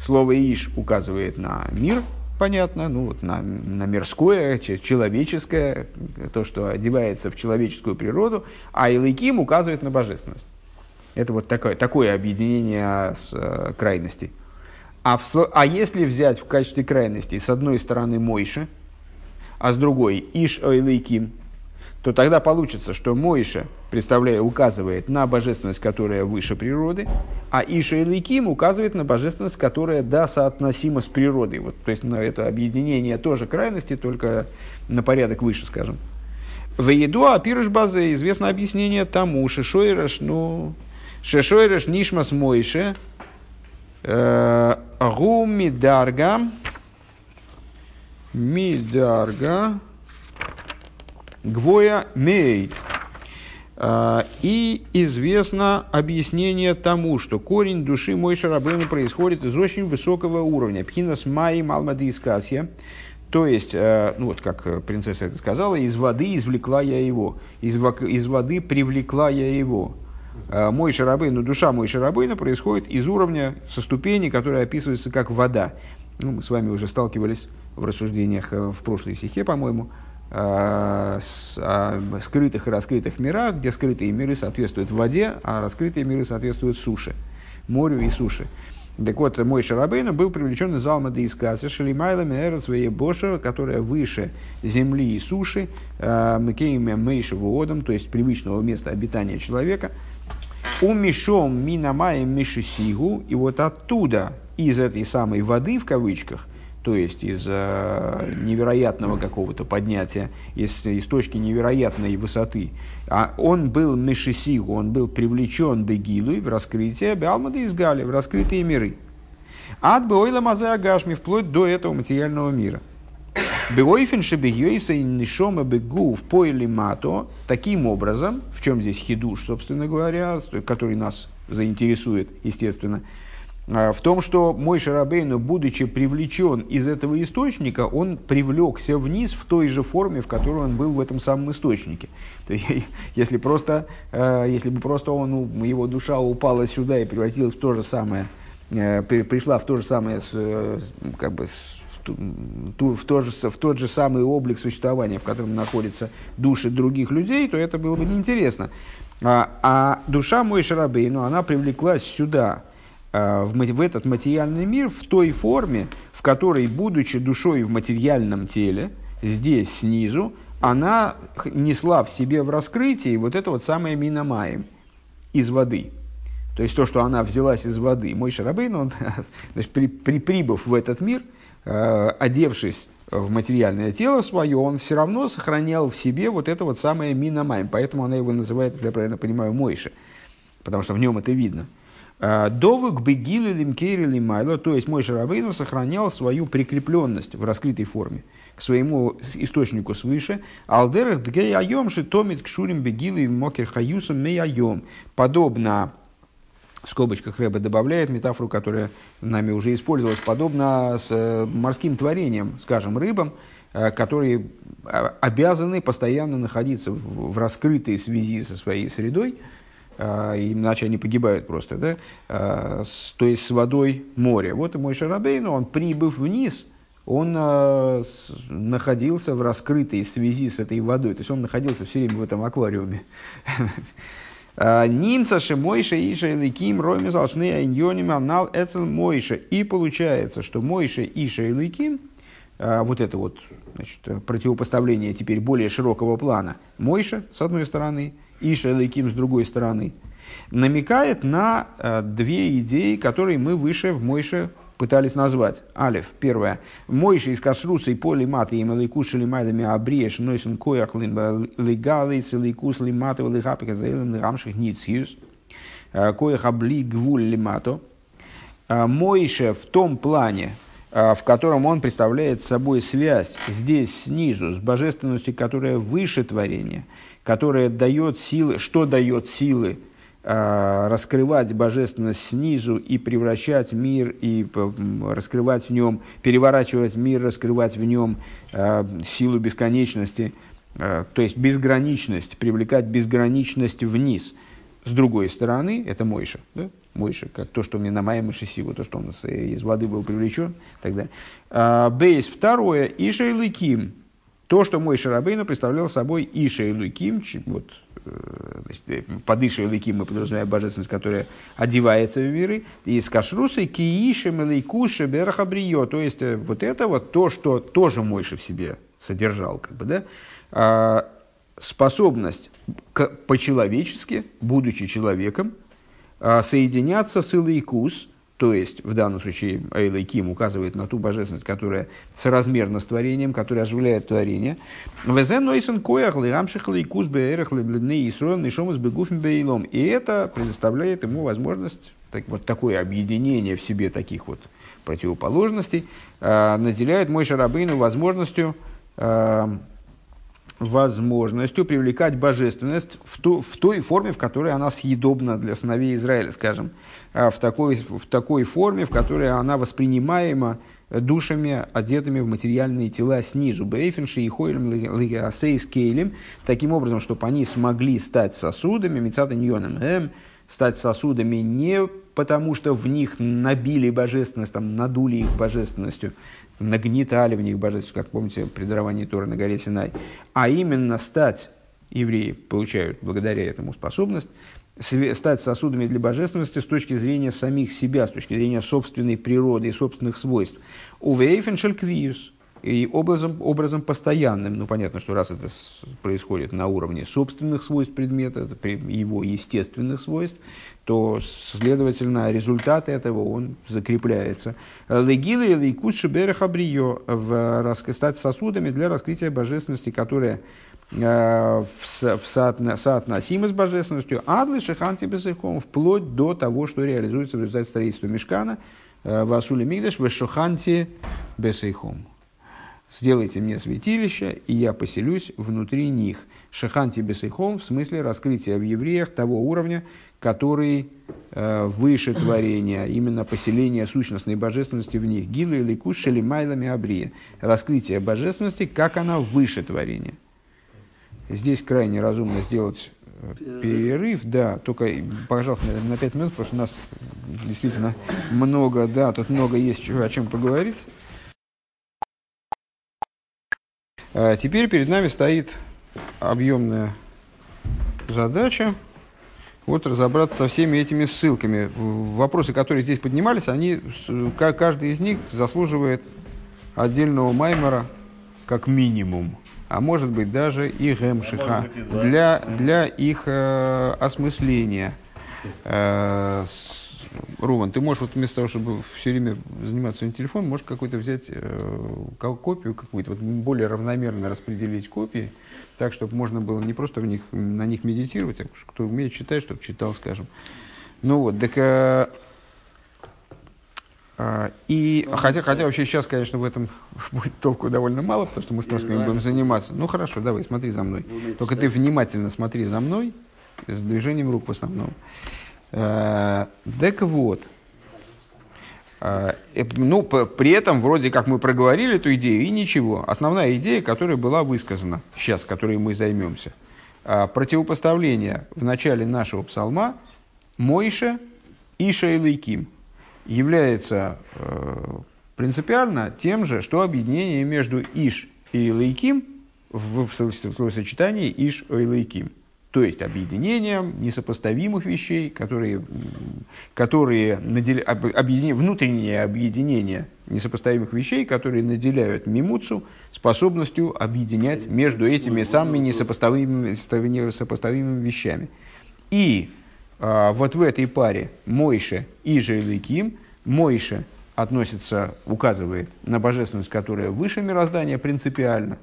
слово Иш указывает на мир, понятно, ну вот на, на мирское, че- человеческое, то, что одевается в человеческую природу, а Элейким указывает на божественность. Это вот такое, такое объединение с э, крайностей. А, в а если взять в качестве крайностей с одной стороны Мойше, а с другой Иш Ойлейким, то тогда получится, что Мойша, представляя, указывает на божественность, которая выше природы, а Иша Иликим указывает на божественность, которая, да, соотносима с природой. Вот, то есть, на это объединение тоже крайности, только на порядок выше, скажем. В еду апирыш базе известно объяснение тому, шишойраш, ну, шишойраш нишмас мойше, э, гу мидарга, мидарга, гвоя мей. А, И известно объяснение тому, что корень души мой Шарабейну происходит из очень высокого уровня. Пхинас май малмады искасия. То есть, э, ну вот как э, принцесса это сказала, из воды извлекла я его, из, из воды привлекла я его. А, Мой Шарабейну, душа мой Шарабейну происходит из уровня, со ступени, которая описывается как вода. Ну, мы с вами уже сталкивались в рассуждениях э, в прошлой стихе, по-моему, о скрытых и раскрытых мирах, где скрытые миры соответствуют воде, а раскрытые миры соответствуют суше, морю и суше. Так вот, мой Шарабейна был привлечен из Алмада из Касы, Шалимайла Меэрос Боша, которая выше земли и суши, э, Мекейме Мейшеву Одам, то есть привычного места обитания человека, Умишом минамаем мишисигу, и вот оттуда, из этой самой воды, в кавычках, то есть из э, невероятного какого-то поднятия, из, из точки невероятной высоты, а он был мишисигу, он был привлечен бегилуй в раскрытие Беалмада из Гали, в раскрытые миры. От Беойла Мазе Агашми, вплоть до этого материального мира. Беойфен шебегьёйса и нишома бегу в поэле мато. Таким образом, в чем здесь хидуш, собственно говоря, который нас заинтересует, естественно, в том, что мой Шарабейну, будучи привлечен из этого источника, он привлекся вниз в той же форме, в которой он был в этом самом источнике. То есть, если, просто, э, если бы просто он, его душа упала сюда и превратилась в то же самое, э, при- пришла в то же самое, э, как бы, в то же, в тот же самый облик существования, в котором находятся души других людей, то это было бы неинтересно. А, а душа мой Шарабейну, она привлеклась сюда, а, в, мати- в этот материальный мир в той форме, в которой, будучи душой в материальном теле, здесь снизу, она несла в себе в раскрытии вот это вот самое миномаем из воды. То есть то, что она взялась из воды. Мой Шарабейн, он, значит, при, при, прибыв в этот мир, э, одевшись в материальное тело свое, он все равно сохранял в себе вот это вот самое миномайм. Поэтому она его называет, если я правильно понимаю, Мойши. Потому что в нем это видно. Довык бегилы лимкейри лимайло, то есть мой Шарабейну сохранял свою прикрепленность в раскрытой форме к своему источнику свыше. Алдерах дгей айом томит кшурим бегилы мокер хаюсом мей айом. Подобно в скобочках Рэба добавляет метафору, которая нами уже использовалась, подобно с э, морским творением, скажем, рыбам, э, которые э, обязаны постоянно находиться в, раскрытой связи со своей средой, э, иначе они погибают просто, да? С- то есть с водой моря. Вот и мой Шарабейн, он прибыв вниз, он с- находился в раскрытой связи с этой водой, то есть он находился все время в этом аквариуме. А, Нимца Мойша Иша Иликим Роми Залшны Айньоним Анал Эцел Мойша. И получается, что Мойша Иша Иликим, а, вот это вот значит, противопоставление теперь более широкого плана, Мойша с одной стороны, Иша Иликим с другой стороны, намекает на а, две идеи, которые мы выше в Мойше пытались назвать. Алиф, первое. Мойши из кашруса и поли маты им лейкуш лимайдами абриеш нойсен коях легалы целикус лиматы лихапика заилен рамших нициус коях обли гвуль лимато. Мойше в том плане, в котором он представляет собой связь здесь снизу с божественностью, которая выше творения, которая дает силы, что дает силы Э, раскрывать божественность снизу и превращать мир и раскрывать в нем, переворачивать мир, раскрывать в нем э, силу бесконечности, э, то есть безграничность, привлекать безграничность вниз. С другой стороны, это Мойша, да? Мойша, как то, что на моей Машисиву, то, что он из воды был привлечен и так далее. Бейс второе, Иша и Лыким, то, что мой Шарабейну представлял собой Иша и Луким, вот, э, значит, э, под Иша и Луким мы подразумеваем божественность, которая одевается в миры, и с Кашрусой Кииша Мелейкуша Берахабрио, то есть э, вот это вот то, что тоже Мойша в себе содержал, как бы, да, а, способность по-человечески, будучи человеком, а, соединяться с Илайкус – то есть, в данном случае Эйла Ким указывает на ту божественность, которая соразмерна с творением, которая оживляет творение. И это предоставляет ему возможность, так, вот такое объединение в себе таких вот противоположностей, э, наделяет мой Шарабейну возможностью э, возможностью привлекать божественность в, ту, в той форме, в которой она съедобна для сыновей Израиля, скажем, а в такой, в такой форме, в которой она воспринимаема душами, одетыми в материальные тела снизу. Бейфенши и Хойлем Кейлем, таким образом, чтобы они смогли стать сосудами, Мецата Ньоном Эм, стать сосудами не потому, что в них набили божественность, там, надули их божественностью, нагнетали в них божественность, как помните, при даровании Торы на горе Синай, а именно стать, евреи получают благодаря этому способность, стать сосудами для божественности с точки зрения самих себя, с точки зрения собственной природы и собственных свойств. Увейфеншель квиус, и образом, образом постоянным. Ну, понятно, что раз это происходит на уровне собственных свойств предмета, его естественных свойств, то, следовательно, результат этого он закрепляется. Легилы и лейкуши берехабрио в стать сосудами для раскрытия божественности, которая э, в, в соотно, соотносимы с божественностью, адлы шиханти бесыхом, вплоть до того, что реализуется в результате строительства мешкана, э, в Асуле Мигдаш, в Шуханти бесыхом. Сделайте мне святилище, и я поселюсь внутри них. Шаханти бесыхом, в смысле раскрытия в евреях того уровня, который э, выше творения, именно поселение сущностной божественности в них. Гилу или кушали майлами абрия. Раскрытие божественности, как она выше творения. Здесь крайне разумно сделать э, перерыв, да, только, пожалуйста, на 5 минут, потому что у нас действительно много, да, тут много есть о чем поговорить. А теперь перед нами стоит объемная задача вот разобраться со всеми этими ссылками. Вопросы, которые здесь поднимались, они, каждый из них заслуживает отдельного маймера как минимум, а может быть даже и гемшиха для, для их э, осмысления. Э, Руван, ты можешь вот вместо того, чтобы все время заниматься своим телефоном, можешь какой-то взять э, копию какую-то, вот более равномерно распределить копии, так, чтобы можно было не просто в них, на них медитировать, а кто умеет читать, чтобы читал, скажем. Ну вот, так... Э, э, и хотя, хотя вообще сейчас, конечно, в этом будет толку довольно мало, потому что мы с Носками будем заниматься. Ну хорошо, давай, смотри за мной. Только ты внимательно смотри за мной, с движением рук в основном. Э, так вот, э, ну, при этом, вроде как мы проговорили эту идею, и ничего. Основная идея, которая была высказана сейчас, которой мы займемся. Э, противопоставление в начале нашего псалма Мойша и Шейлайким является принципиально тем же, что объединение между Иш и Лейким в, в словосочетании Иш и Лейким то есть объединением несопоставимых вещей, которые, которые надел... объедин... внутреннее объединение несопоставимых вещей, которые наделяют мимуцу способностью объединять между этими самыми несопоставимыми, несопоставимыми вещами. И а, вот в этой паре Мойше и Желиким, Мойше относится, указывает на божественность, которая выше мироздания принципиально,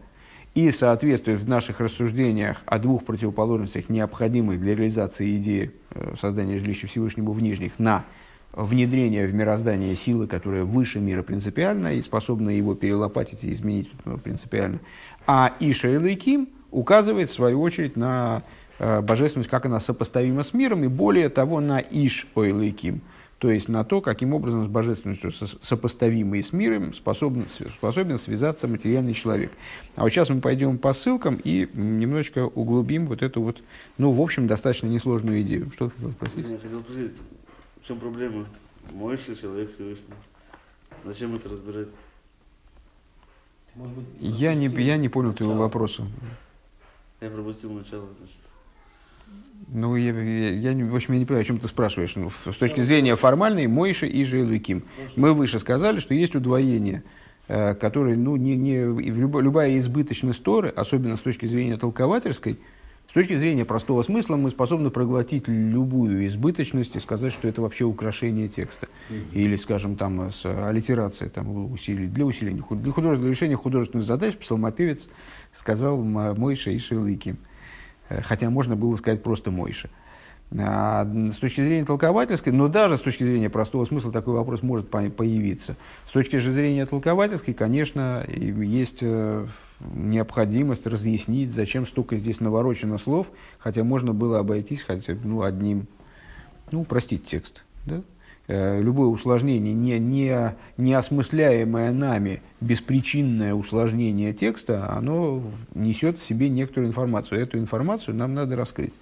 и соответствует в наших рассуждениях о двух противоположностях, необходимых для реализации идеи э, создания жилища Всевышнего в нижних, на внедрение в мироздание силы, которая выше мира принципиально и способна его перелопатить и изменить принципиально. А Иша Элайким указывает, в свою очередь, на э, божественность, как она сопоставима с миром, и более того, на Иш Ойлайким – то есть на то, каким образом с божественностью сопоставимый с миром способен, способен связаться материальный человек. А вот сейчас мы пойдем по ссылкам и немножечко углубим вот эту вот, ну, в общем, достаточно несложную идею. Что ты хотел спросить? Я хотел спросить, в чем проблема? Моешься человек Всевышний. Зачем это разбирать? Я не, я не понял твоего вопроса. Я пропустил начало, значит. Ну, я, я, я, в общем, я не понимаю, о чем ты спрашиваешь. Ну, с точки зрения формальной, Мойша и Желуиким. Мы выше сказали, что есть удвоение, э, которое, ну, не, не, любая, любая избыточность Торы, особенно с точки зрения толковательской, с точки зрения простого смысла, мы способны проглотить любую избыточность и сказать, что это вообще украшение текста. Или, скажем, там, с аллитерацией там, усилий, для усиления, для, художественного, для решения художественных задач псалмопевец сказал Мойша и Шелыким. Э, хотя можно было сказать просто Мойша. А с точки зрения толковательской, но даже с точки зрения простого смысла такой вопрос может появиться. С точки зрения толковательской, конечно, есть э, необходимость разъяснить, зачем столько здесь наворочено слов, хотя можно было обойтись хотя ну, одним, ну, простить текст. Да? Э, любое усложнение, не, не, не осмысляемое нами беспричинное усложнение текста, оно несет в себе некоторую информацию. Эту информацию нам надо раскрыть.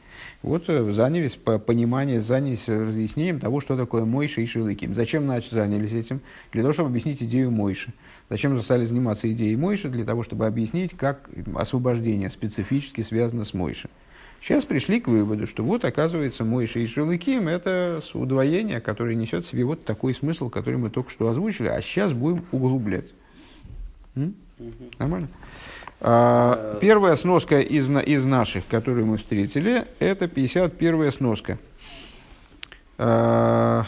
Вот э, занялись по пониманию, занялись разъяснением того, что такое Мойша и Шилыким. Зачем значит, занялись этим? Для того, чтобы объяснить идею Мойши. Зачем стали заниматься идеей Мойши? Для того, чтобы объяснить, как освобождение специфически связано с Мойшей. Сейчас пришли к выводу, что вот, оказывается, мой и Шелыким – это удвоение, которое несет в себе вот такой смысл, который мы только что озвучили, а сейчас будем углублять. М? Нормально? А, первая сноска из, из наших, которую мы встретили, это 51-я сноска. А,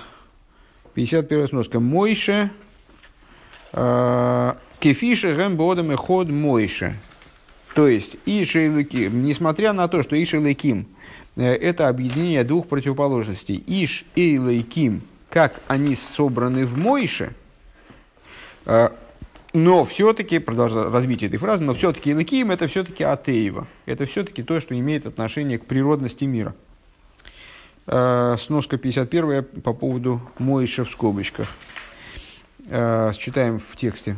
51-я сноска. Мойше, а, кефише гэм ход Мойше. То есть, Иша и несмотря на то, что Иша и э, это объединение двух противоположностей, Иш и как они собраны в Мойше, э, но все-таки, продолжая развитие этой фразы, но все-таки Илыким это все-таки Атеева. Это все-таки то, что имеет отношение к природности мира. Э, сноска 51 по поводу Моиша в скобочках. Считаем в тексте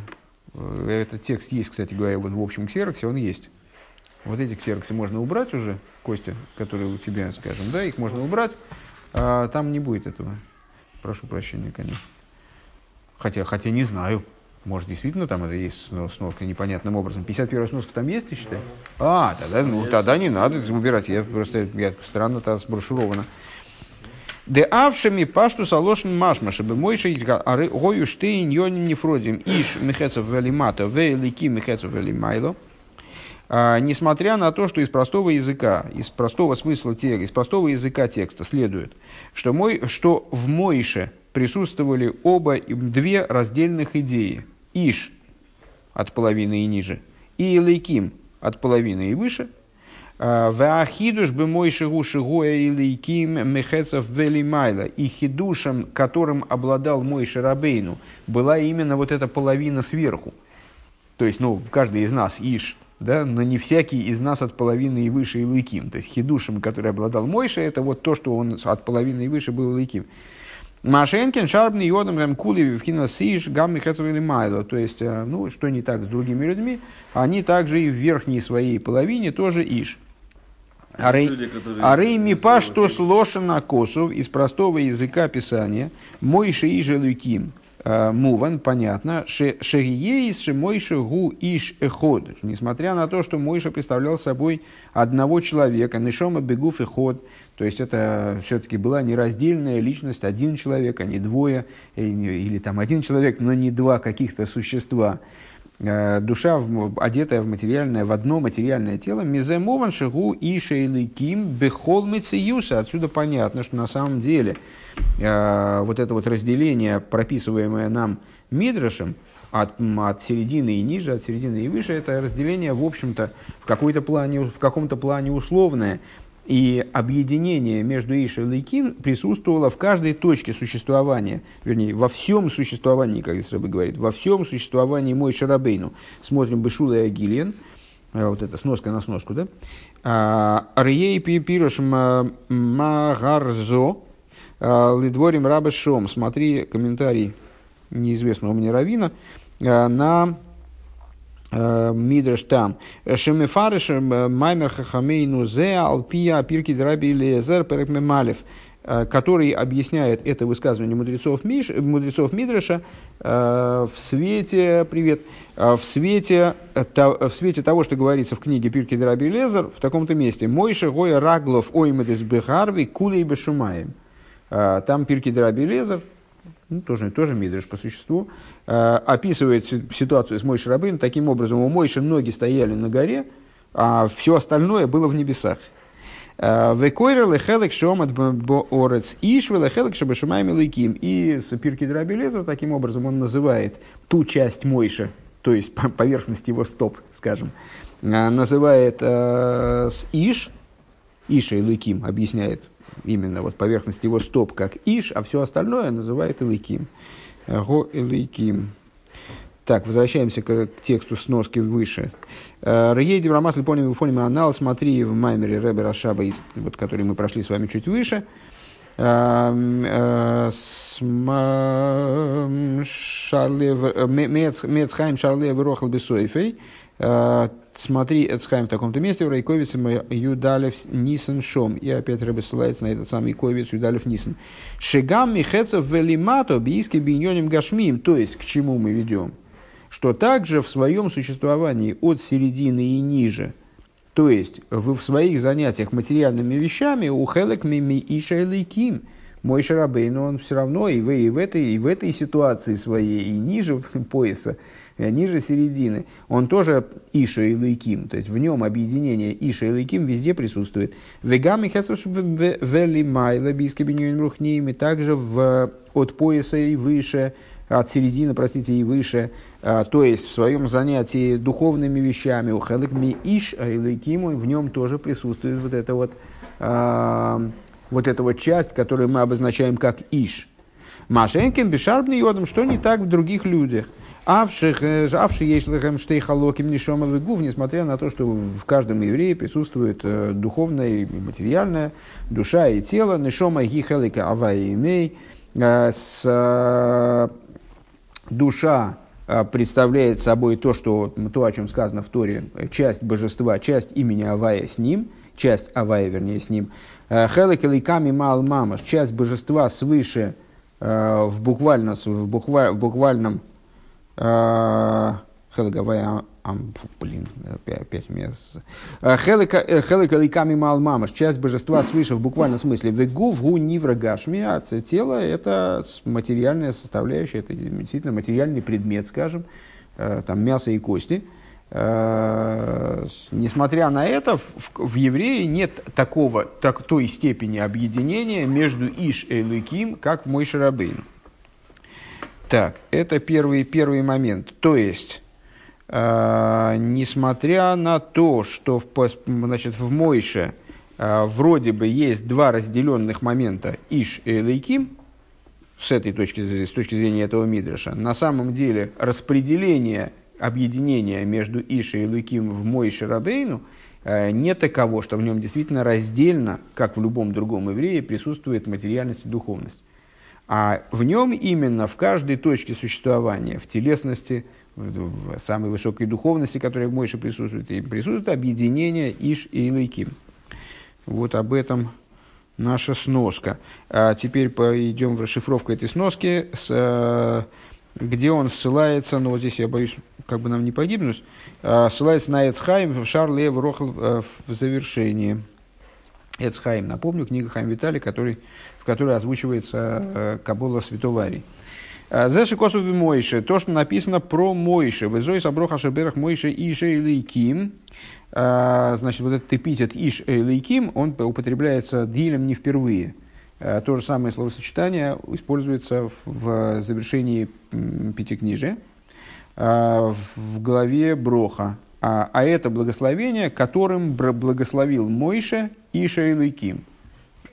этот текст есть, кстати говоря, вот в общем ксероксе, он есть. Вот эти ксероксы можно убрать уже, Костя, которые у тебя, скажем, да, их можно убрать. А там не будет этого. Прошу прощения, конечно. Хотя, хотя не знаю. Может, действительно там это есть сноска непонятным образом. 51 сноска там есть, ты считаешь? А, тогда, ну, тогда не надо убирать. Я просто я странно то сброшировано. Де авшами пашту салошен машма, чтобы мой ары гою штейн йоним нефродим иш мехецов велимата велики мехецов велимайло. А, несмотря на то, что из простого языка, из простого смысла текста, из простого языка текста следует, что, мой, что в Моише присутствовали оба две раздельных идеи. Иш от половины и ниже, и Элейким от половины и выше – Ваахидуш бы мой шигу или ким мехецов велимайла. И хидушем, которым обладал мой Шарабейну, была именно вот эта половина сверху. То есть, ну, каждый из нас иш, да, но не всякий из нас от половины и выше и лыким. То есть, хидушем, который обладал Мойша, это вот то, что он от половины и выше был лыким. Машенкин, Шарбный, Йодом, Рамкули, Вивхина, Сиш, Гамми, или Майло. То есть, ну, что не так с другими людьми, они также и в верхней своей половине тоже иш. Арей мипа, что сложено косов из простого языка писания, мой шииже люким, э, муван, понятно, шериейс мойша гу иш эход. Несмотря на то, что Мойша представлял собой одного человека, нишома бегуф эход, то есть это все-таки была нераздельная личность, один человек, а не двое, или, или там один человек, но не два каких-то существа. Э, душа, одетая в материальное, в одно материальное тело, миземован шигу и шейликим бехол мициюса. Отсюда понятно, что на самом деле э, вот это вот разделение, прописываемое нам Мидрашем, от, от середины и ниже, от середины и выше, это разделение, в общем-то, в, какой-то плане, в каком-то плане условное. И объединение между Иш и Лейким присутствовало в каждой точке существования, вернее, во всем существовании, как здесь Рабы говорит, во всем существовании мой Шарабейну. Смотрим Бешула и Агилиен, э, вот это сноска на сноску, да? А, Арьей пирош магарзо, а, лидворим рабешом. Смотри комментарий неизвестного мне равина э, на Мидраш там. Шемефарыш э, маймер хахамейну зе алпия пирки драби лезер перек мемалев э, который объясняет это высказывание мудрецов, Миш, мудрецов Мидраша в свете, привет, в свете, в свете того, что говорится в книге Пирки Драби Лезер, в таком-то месте. Мойша Гоя Раглов Оймедес Бехарви Кулей Бешумаем. Там Пирки Драби Лезер, ну, тоже, тоже Мидриш по существу, э, описывает ситуацию с Мойшей Рабын таким образом. У Мойши ноги стояли на горе, а все остальное было в небесах. Э, Векойра лехелек шомат орец иш велехелек шабашумаем лейким. И Пирки Драбелеза таким образом он называет ту часть Мойши, то есть поверхность его стоп, скажем, э, называет э, с иш, Иша и Луким объясняет именно вот поверхность его стоп как Иш, а все остальное называет Илыким. Го Илыким. Так, возвращаемся к, к тексту сноски выше. Э, Рейди Брамас Липоним Вифоним Анал, смотри в Маймере Ребе Рашаба, вот, который мы прошли с вами чуть выше. Эм, э, Мецхайм Шарлев Рохал Бесойфей. Э, смотри Эцхайм в таком-то месте, в Райковице Юдалев Нисан Шом. И опять Рэбе ссылается на этот самый Ковиц Юдалев Нисан. Шигам Михецев Велимато Бийски Биньоним Гашмим. То есть, к чему мы ведем? Что также в своем существовании от середины и ниже, то есть в, в своих занятиях материальными вещами, у Хелек Мими Иша Элейким, мой Шарабейн, он все равно и в, и, в этой, и в этой ситуации своей, и ниже пояса, ниже середины, он тоже Иша и Лейким, то есть в нем объединение Иша и Лейким везде присутствует. Вели майла бискабинюин также в, от пояса и выше, от середины, простите, и выше, а, то есть в своем занятии духовными вещами, у Хеликми Иш и Лейким, в нем тоже присутствует вот эта вот, а, вот эта вот часть, которую мы обозначаем как Иш. Машенкин бешарбный йодом, что не так в других людях – Авших, э, авши есть лехем штейхалоким нишома гув, несмотря на то, что в каждом еврее присутствует э, духовная и материальная душа и тело, нишома гихелика авай имей, э, с душа представляет собой то, что, то, о чем сказано в Торе, часть божества, часть имени Авая с ним, часть Авая, вернее, с ним. Хелек эликами мал мамаш, часть божества свыше в, буквально, в, буквальном а, Хелгавая, блин, опять, у меня... Хелека ликами малмамаш, часть божества свыше в буквальном смысле. Вегув гу нивра гашми, а тело это материальная составляющая, это действительно материальный предмет, скажем, э, там мясо и кости. Э, несмотря на это, в, в евреи нет такого, так, той степени объединения между Иш и Лыким, как в Мой Шарабейн. Так, это первый, первый момент. То есть, э, несмотря на то, что в, значит, в Мойше э, вроде бы есть два разделенных момента Иш и Лейким, с этой точки, с точки зрения этого Мидраша, на самом деле распределение объединения между Иш и Лейким в Мойше Рабейну э, не таково, что в нем действительно раздельно, как в любом другом еврее, присутствует материальность и духовность. А в нем именно в каждой точке существования, в телесности, в самой высокой духовности, которая в Мойше присутствует, и присутствует объединение Иш и Илайким. Вот об этом наша сноска. А теперь пойдем в расшифровку этой сноски, с, э, где он ссылается, ну вот здесь я боюсь, как бы нам не погибнуть, а, ссылается на Эцхайм в Шарле в Рохл э, в завершении. Эцхайм, напомню, книга Хайм Виталий, который в которой озвучивается э, Кабула Святого Арии. Э, Зеши Косов Мойше, то, что написано про Мойше. Везой Саброха Шаберах Мойше Ише Илейким. Э, значит, вот этот эпитет Иш Илейким, он употребляется Дилем не впервые. То же самое словосочетание используется в завершении Пятикнижия в главе Броха. А, а это благословение, которым благословил Мойша и Шейлыким,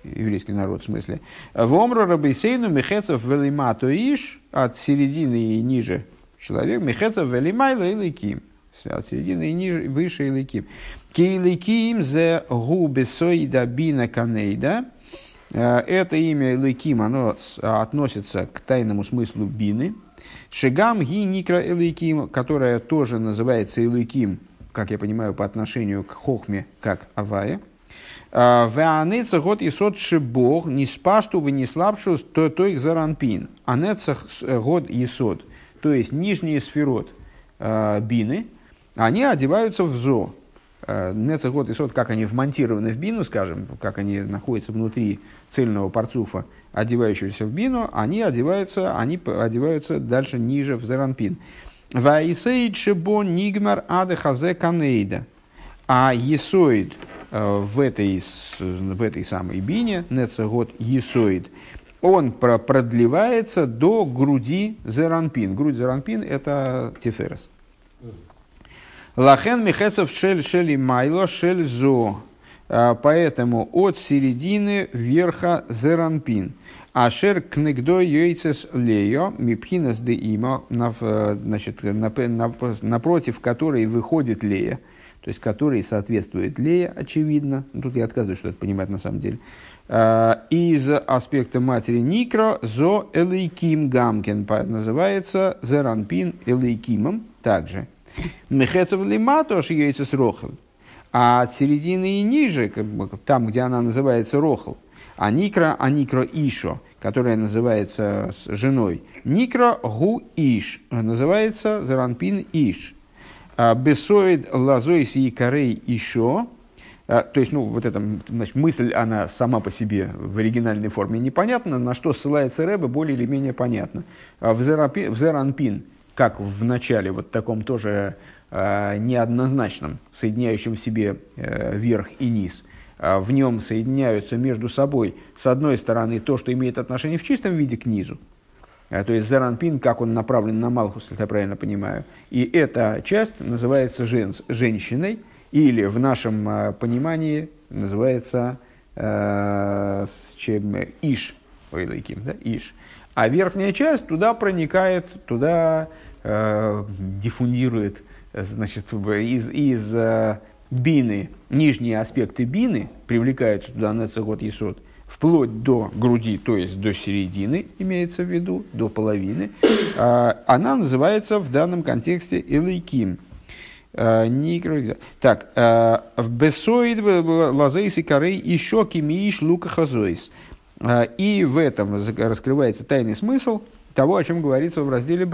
еврейский народ в смысле. В Омру Рабейсейну Мехецов Велимато Иш от середины и ниже человек, Мехецов Велимайла и Лыким. От середины и ниже, выше и Лыким. Кейлыким зе губесоида бина канейда. Э, это имя Лыким, оно относится к тайному смыслу бины. Шигам ги никра Элейким, которая тоже называется Элейким, как я понимаю, по отношению к Хохме, как Авая. А, Веанеца год и сот шибог, не спашту, вы не слабшу, то, то их заранпин. Анецах э, год и то есть нижние сферот а, бины, они одеваются в зо. А, Нецах год и как они вмонтированы в бину, скажем, как они находятся внутри цельного парцуфа, одевающегося в бину, они одеваются, они одеваются дальше ниже в заранпин. Ваисейд шибо нигмар ады хазе канейда. А есоид э, в этой, в этой самой бине, нецегот есоид, он продлевается до груди зеранпин. Грудь зеранпин – это тиферес. Лахен михесов шель шели майло шель зо. Э, поэтому от середины верха зеранпин – Ашер книгдой йойцес лео мипхинас де има, значит, напротив которой выходит лея, то есть которой соответствует лея, очевидно. Тут я отказываюсь что это понимать на самом деле. А, из аспекта матери Никро зо элейким гамкен называется зеранпин элейкимом также. Мехецев лиматош йойцес рохл. А от середины и ниже, там, где она называется рохл, а Никра, а Никро Ишо, которая называется с женой. Никро Гу Иш, называется Заранпин Иш. А Бесоид Лазойс и Карей Ишо, а, то есть, ну, вот эта значит, мысль, она сама по себе в оригинальной форме непонятна, на что ссылается Рэбе, более или менее понятно. А в, Зеранпин, как в начале, вот таком тоже неоднозначном, соединяющем в себе э, верх и низ – в нем соединяются между собой, с одной стороны, то, что имеет отношение в чистом виде к низу, то есть Заранпин, как он направлен на Малхус, если я правильно понимаю. И эта часть называется жен, женщиной, или в нашем а, понимании называется э, чем, Иш, ой, да, Иш. А верхняя часть туда проникает, туда э, диффундирует, значит, из, из бины, нижние аспекты бины привлекаются туда на цегот есот, вплоть до груди, то есть до середины, имеется в виду, до половины, а, она называется в данном контексте элейким. А, так, а, в бесоид лазейс и корей еще кимииш лука хазоис. И в этом раскрывается тайный смысл того, о чем говорится в разделе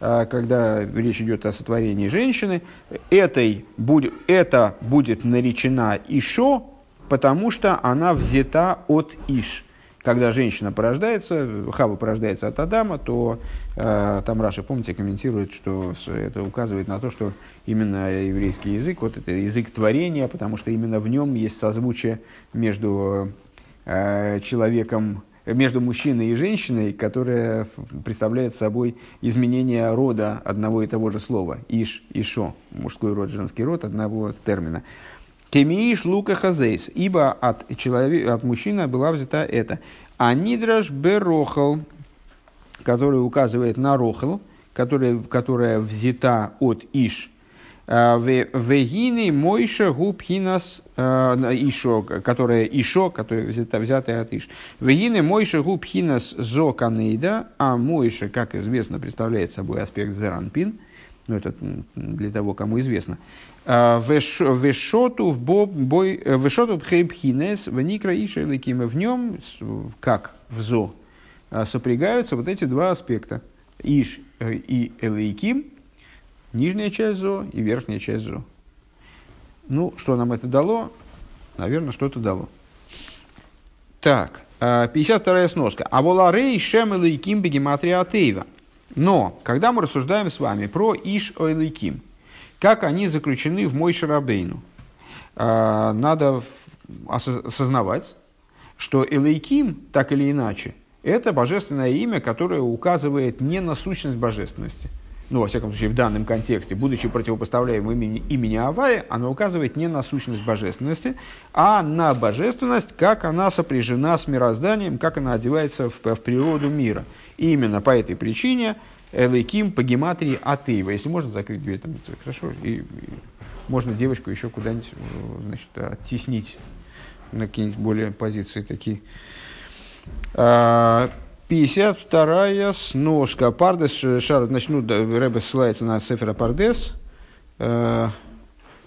а, когда речь идет о сотворении женщины, этой будет, это будет наречена Ишо, потому что она взята от Иш. Когда женщина порождается, Хава порождается от Адама, то э, там Раша, помните, комментирует, что это указывает на то, что именно еврейский язык, вот это язык творения, потому что именно в нем есть созвучие между э, человеком, между мужчиной и женщиной, которая представляет собой изменение рода одного и того же слова. Иш, ишо, мужской род, женский род одного термина. Кемииш лука хазейс, ибо от, человека, от мужчины была взята это. А нидраш берохал, который указывает на рохал, которая, которая взята от иш, Э, Вегины Мойша Губхинас э, Ишо, которая Ишо, которая взята, взятая от Иш. Вегины Мойша Губхинас Зо Канейда, а Мойша, как известно, представляет собой аспект Зеранпин, ну это для того, кому известно. Э, Вешоту в бой, Вешоту Бхейбхинес, в Никра Иша Лекима, в нем, как в Зо, сопрягаются вот эти два аспекта. Иш и Элейким – Нижняя часть ЗО и верхняя часть ЗО. Ну, что нам это дало? Наверное, что-то дало. Так, 52-я э, сноска. А воларей шем элейким бегематрия атеева. Но, когда мы рассуждаем с вами про иш ойлейким, как они заключены в мой шарабейну, э, надо осознавать, что Элейким, так или иначе, это божественное имя, которое указывает не на сущность божественности. Ну, во всяком случае, в данном контексте, будучи противопоставляемым имени, имени Авая, оно указывает не на сущность божественности, а на божественность, как она сопряжена с мирозданием, как она одевается в, в природу мира. И именно по этой причине Элейким по гематрии Атеева. Если можно закрыть дверь, там хорошо. И, и можно девочку еще куда-нибудь значит, оттеснить на какие-нибудь более позиции такие. 52-я а, сноска. Пардес, шар, начну, Рэбе ссылается на Сефера Пардес, а,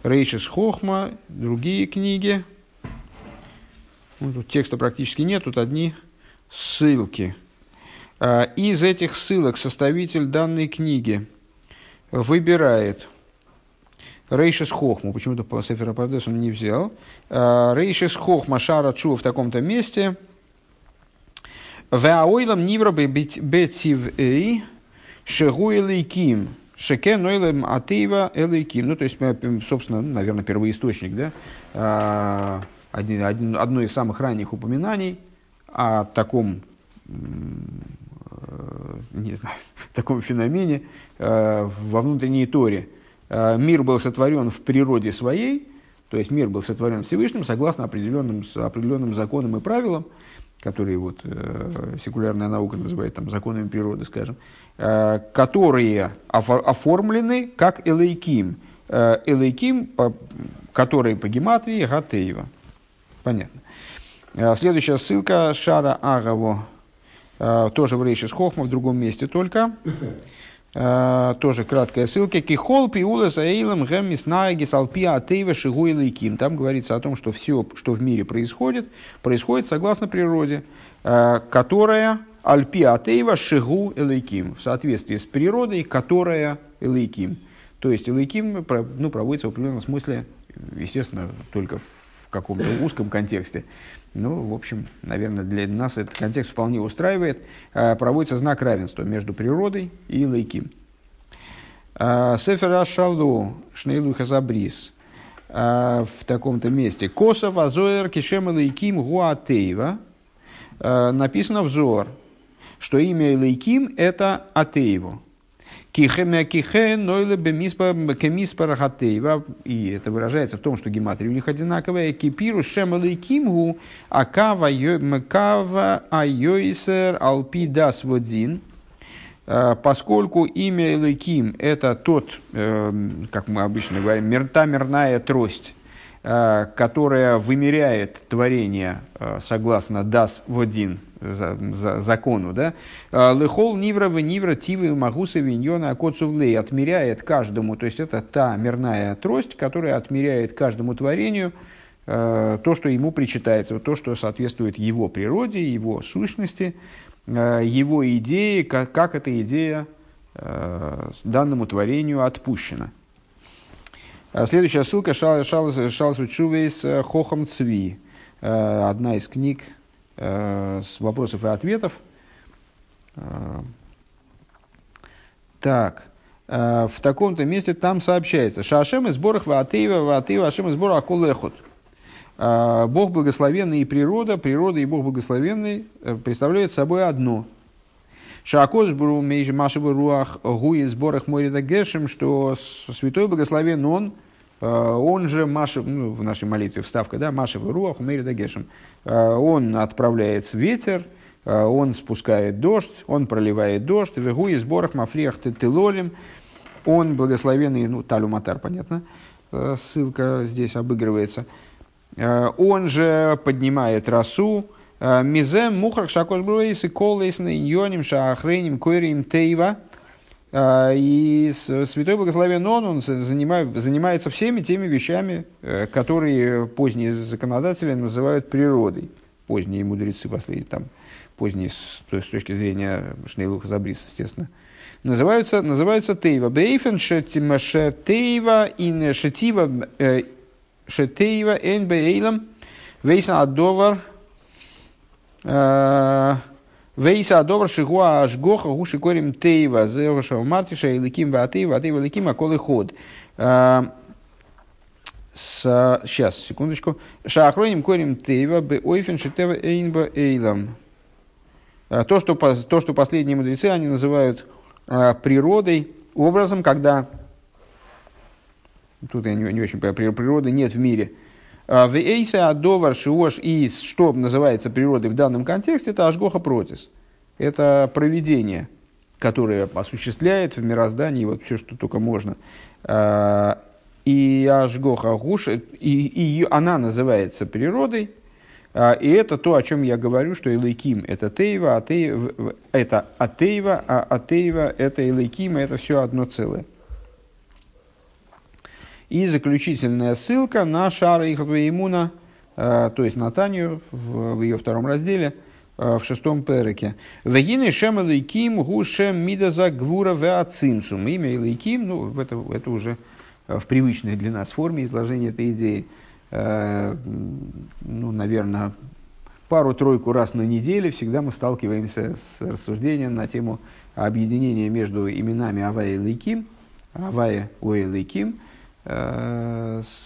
Рейшис Хохма, другие книги. Ну, тут текста практически нет, тут одни ссылки. А, из этих ссылок составитель данной книги выбирает Рейшис Хохму, почему-то по Сефера Пардес он не взял. Рейшис Хохма Шара Чу в таком-то месте – Ваойлам нивра бетив эй шегу элейким. Шеке нойлем атеева элейким. Ну, то есть, собственно, наверное, первоисточник, да, а, один, один, одно из самых ранних упоминаний о таком, не знаю, таком феномене во внутренней Торе. Мир был сотворен в природе своей, то есть мир был сотворен Всевышним согласно определенным, определенным законам и правилам, которые вот, э, секулярная наука называет там, законами природы, скажем, э, которые оформлены как элейким. Э, элейким, по, который по гематрии Гатеева. Понятно. Э, следующая ссылка Шара Агаво, э, тоже в Рейшис Хохма, в другом месте только. Uh, тоже краткая ссылка. Кихол пиула заэйлам гэмис наагис алпи атеева шигу и Там говорится о том, что все, что в мире происходит, происходит согласно природе, uh, которая альпи атеева шигу элейким. В соответствии с природой, которая элейким. То есть элейким ну, проводится в определенном смысле, естественно, только в каком-то узком контексте. Ну, в общем, наверное, для нас этот контекст вполне устраивает. А, проводится знак равенства между природой и лейким. А, Сефер Ашалу Шнейлу Хазабрис а, в таком-то месте. Косов Азоэр Кишем Лейким Гуатеева написано взор, что имя Лейким это Атееву. Кихемя кихе нойле бемиспа рахатейва. И это выражается в том, что гематрия у них одинаковая. Кипиру шемалы кимгу акава айойсер алпи дас водин. Э, поскольку имя Элейким – это тот, эм, как мы обычно говорим, та мирная трость, э, которая вымеряет творение э, согласно дас водин, за, за, закону, да, а, лехол нивра в нивра тивы магуса виньона акоцувлей отмеряет каждому, то есть это та мирная трость, которая отмеряет каждому творению э, то, что ему причитается, то, что соответствует его природе, его сущности, э, его идее, как, как эта идея э, данному творению отпущена. Следующая ссылка Шалас Чувейс Хохам Цви, одна из книг Э, с вопросов и ответов. Э, так, э, в таком-то месте там сообщается. Шашем из сборах ватеева, ватеева, ашем из сбора акулехот. Бог благословенный и природа, природа и Бог благословенный представляют собой одно. Шакош бру мейж машевы руах гуи сборах морида гешем, что святой благословен он, он же Маша, ну, в нашей молитве вставка, да, Машевы руах морида гешем, Э, он отправляет ветер, э, он спускает дождь, он проливает дождь, вегу и сборах мафриях тылолим, он благословенный, ну, талюматар, понятно, э, ссылка здесь обыгрывается, он же поднимает росу, мизем мухрак шакош бруэйс и колэйс на иньоним шаахрейним койрим тейва, и Святой Благословен Он, он занимается всеми теми вещами, э, которые поздние законодатели называют природой. Поздние мудрецы, последние, там, поздние с, с точки зрения Шнейлуха Забрис, естественно, называются, называются Тейва. Бейфен Шетейва ин Шетива э, Шетейва эн Бейлам Вейса Адовар э, Вейса добр шигуа ашгоха гуши корим тейва зеуша мартиша и ликим ватейва, ватейва ликим а колы ход. Сейчас, секундочку. Шахроним корим тейва бе ойфен шитева эйнба эйлам. То что, то, что последние мудрецы, они называют природой, образом, когда тут я не, не очень понимаю, природы нет в мире. В эйса адовар шиош и что называется природой в данном контексте, это ажгоха протис. Это проведение, которое осуществляет в мироздании вот все, что только можно. А, и ажгоха гуш, и, и она называется природой, а, и это то, о чем я говорю, что Илайким – это Тейва, а Тейва – это Атеева, а Атеева – это Илайким, это все одно целое. И заключительная ссылка на Шара Ихатвеймуна, то есть на Танию в, ее втором разделе, в шестом переке. Вегины шем Илайким гу шем мидаза гвура веацимсум. Имя Илайким, ну, это, это уже в привычной для нас форме изложения этой идеи. Э, ну, наверное, пару-тройку раз на неделю всегда мы сталкиваемся с рассуждением на тему объединения между именами Авая и Лейким, Авая Уэ Лейким, э,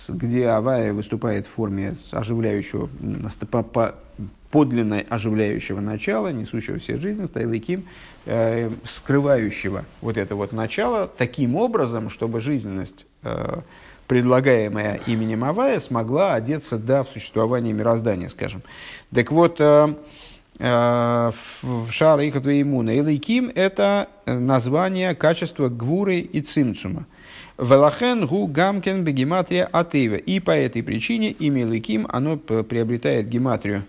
где Авая выступает в форме оживляющего, подлинно оживляющего начала, несущего все жизнь, Лейким, э, скрывающего вот это вот начало таким образом, чтобы жизненность предлагаемая именем Авая, смогла одеться да, в существование мироздания, скажем. Так вот, э, э, в Шара Ихатва Имуна Илайким – это название качества гвуры и цимцума. Велахен гу гамкен бегематрия атеева. И по этой причине имя Илайким, оно приобретает гематрию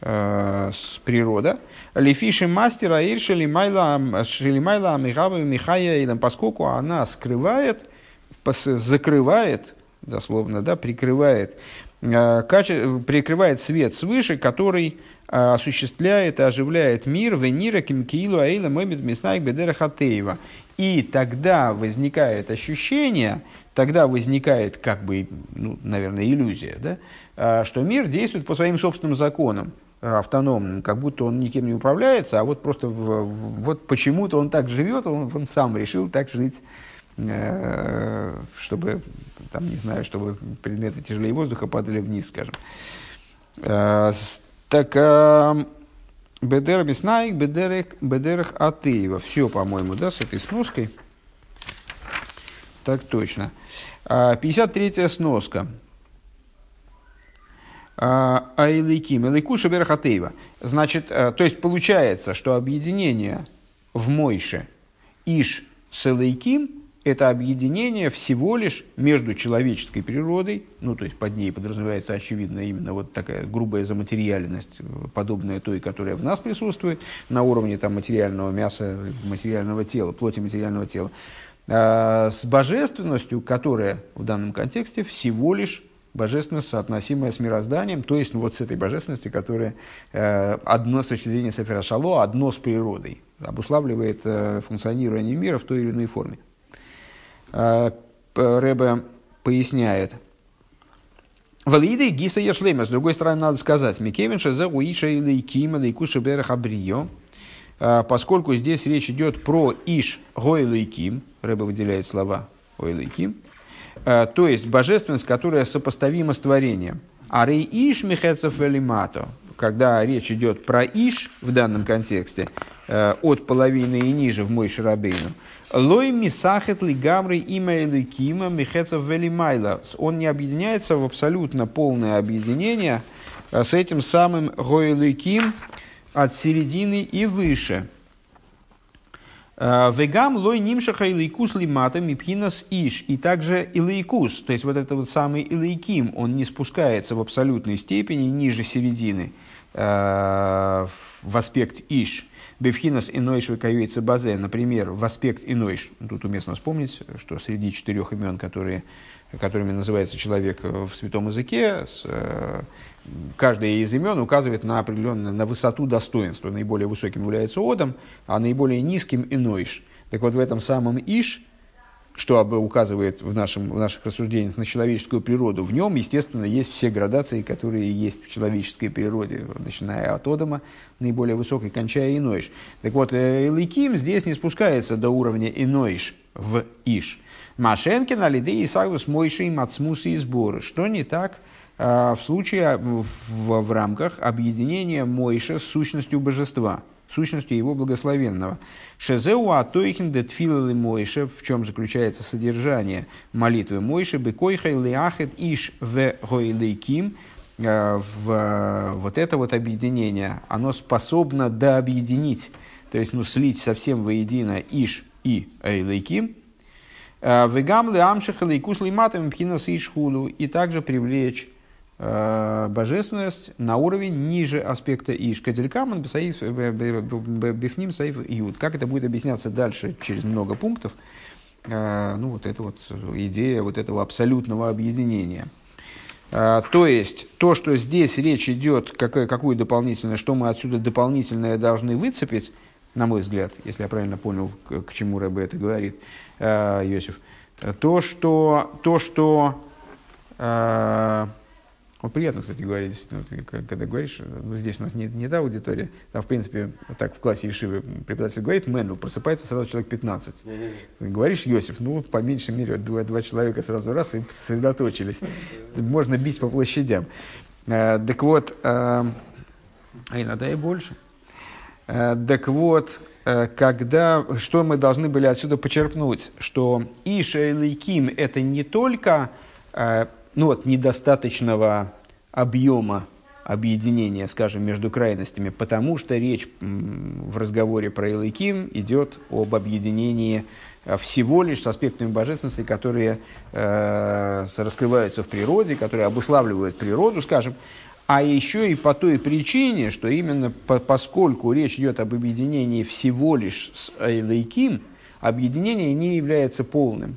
э, с природа. Лефиши мастера ир шелимайла амихава михая поскольку она скрывает – закрывает, дословно, да, прикрывает, э, прикрывает свет свыше, который э, осуществляет и оживляет мир венира кимкиилу аила мэмид миснайк бедера хатеева. И тогда возникает ощущение, тогда возникает, как бы, ну, наверное, иллюзия, да, э, что мир действует по своим собственным законам, автономным, как будто он никем не управляется, а вот просто вот почему-то он так живет, он, он сам решил так жить Э, чтобы, там, не знаю, чтобы предметы тяжелее воздуха падали вниз, скажем. Э, так, э, Бедер Беснаик, Бедерах Атеева. Все, по-моему, да, с этой сноской. Так точно. 53-я сноска. Айликим, Айлику Шаберах Атеева. Значит, то есть получается, что объединение в Мойше Иш с Айликим – это объединение всего лишь между человеческой природой, ну, то есть под ней подразумевается, очевидно, именно вот такая грубая заматериальность, подобная той, которая в нас присутствует, на уровне там, материального мяса, материального тела, плоти материального тела, а, с божественностью, которая в данном контексте всего лишь божественность, соотносимая с мирозданием, то есть ну, вот с этой божественностью, которая э, одно с точки зрения Сафира Шало, одно с природой, обуславливает э, функционирование мира в той или иной форме. Э, Рэбе поясняет. Валиды гиса ешлема. С другой стороны, надо сказать, Микевин шаза уиша или кима лейкуша берах абрио. Э, поскольку здесь речь идет про иш гойлейким, Рэбе выделяет слова гойлейким, э, то есть божественность, которая сопоставима с творением. А рей иш михецов велимато, когда речь идет про иш в данном контексте, от половины и ниже в мой шарабейну, Лой мисахет ли гамры има или кима михецов велимайла. Он не объединяется в абсолютно полное объединение а с этим самым гойлыким от середины и выше. А, вегам лой нимшаха илайкус лимата мипхинас иш. И также илайкус, то есть вот это вот самый илайким, он не спускается в абсолютной степени ниже середины а, в аспект иш. Бевхинас инойш выкаюется базе, например, в аспект инойш. Тут уместно вспомнить, что среди четырех имен, которые, которыми называется человек в святом языке, с, э, каждое из имен указывает на определенную на высоту достоинства. Наиболее высоким является Одом, а наиболее низким инойш. Так вот в этом самом иш – что указывает в, нашем, в наших рассуждениях на человеческую природу, в нем, естественно, есть все градации, которые есть в человеческой природе, начиная от Одама, наиболее высокой, кончая Иноиш. Так вот, Эликим здесь не спускается до уровня Иноиш, в Иш. Машенкин, Алиды и Сагус Мойши Мацмусы и сборы. Что не так э, в случае в, в, рамках объединения Мойша с сущностью божества, сущностью его благословенного. Шезеу атоихин детфилы Мойша, в чем заключается содержание молитвы Мойши, бекойхай лиахет иш в гойлейким, э, в вот это вот объединение, оно способно дообъединить, то есть ну, слить совсем воедино иш и эйлейким, э, вегам леамших лейкус лейматам пхинас ишхулу, и также привлечь Э, божественность на уровень ниже аспекта Иш. Кадилькаман бифним саиф юд. Как это будет объясняться дальше через много пунктов? Э, ну, вот это вот идея вот этого абсолютного объединения. Э, то есть, то, что здесь речь идет, какое, какую дополнительное, что мы отсюда дополнительное должны выцепить, на мой взгляд, если я правильно понял, к, к чему Рэбе это говорит, Иосиф, то, что, то, что вот приятно, кстати говоря, действительно, вот, когда говоришь, ну, здесь у нас не, не та аудитория, там, в принципе, так в классе Ишивы преподаватель говорит, Мендел, просыпается сразу человек 15. Mm-hmm. Говоришь, Йосиф, ну, по меньшей мере, два, два человека сразу раз и сосредоточились. Можно бить по площадям. Э, так вот, э, а иногда и больше. Э, так вот, э, когда, что мы должны были отсюда почерпнуть, что Иша и Лейким это не только э, ну вот, недостаточного объема объединения, скажем, между крайностями, потому что речь в разговоре про Илайким идет об объединении э, всего лишь с аспектами божественности, которые э, раскрываются в природе, которые обуславливают природу, скажем, а еще и по той причине, что именно по, поскольку речь идет об объединении всего лишь с Эйлайким, объединение не является полным.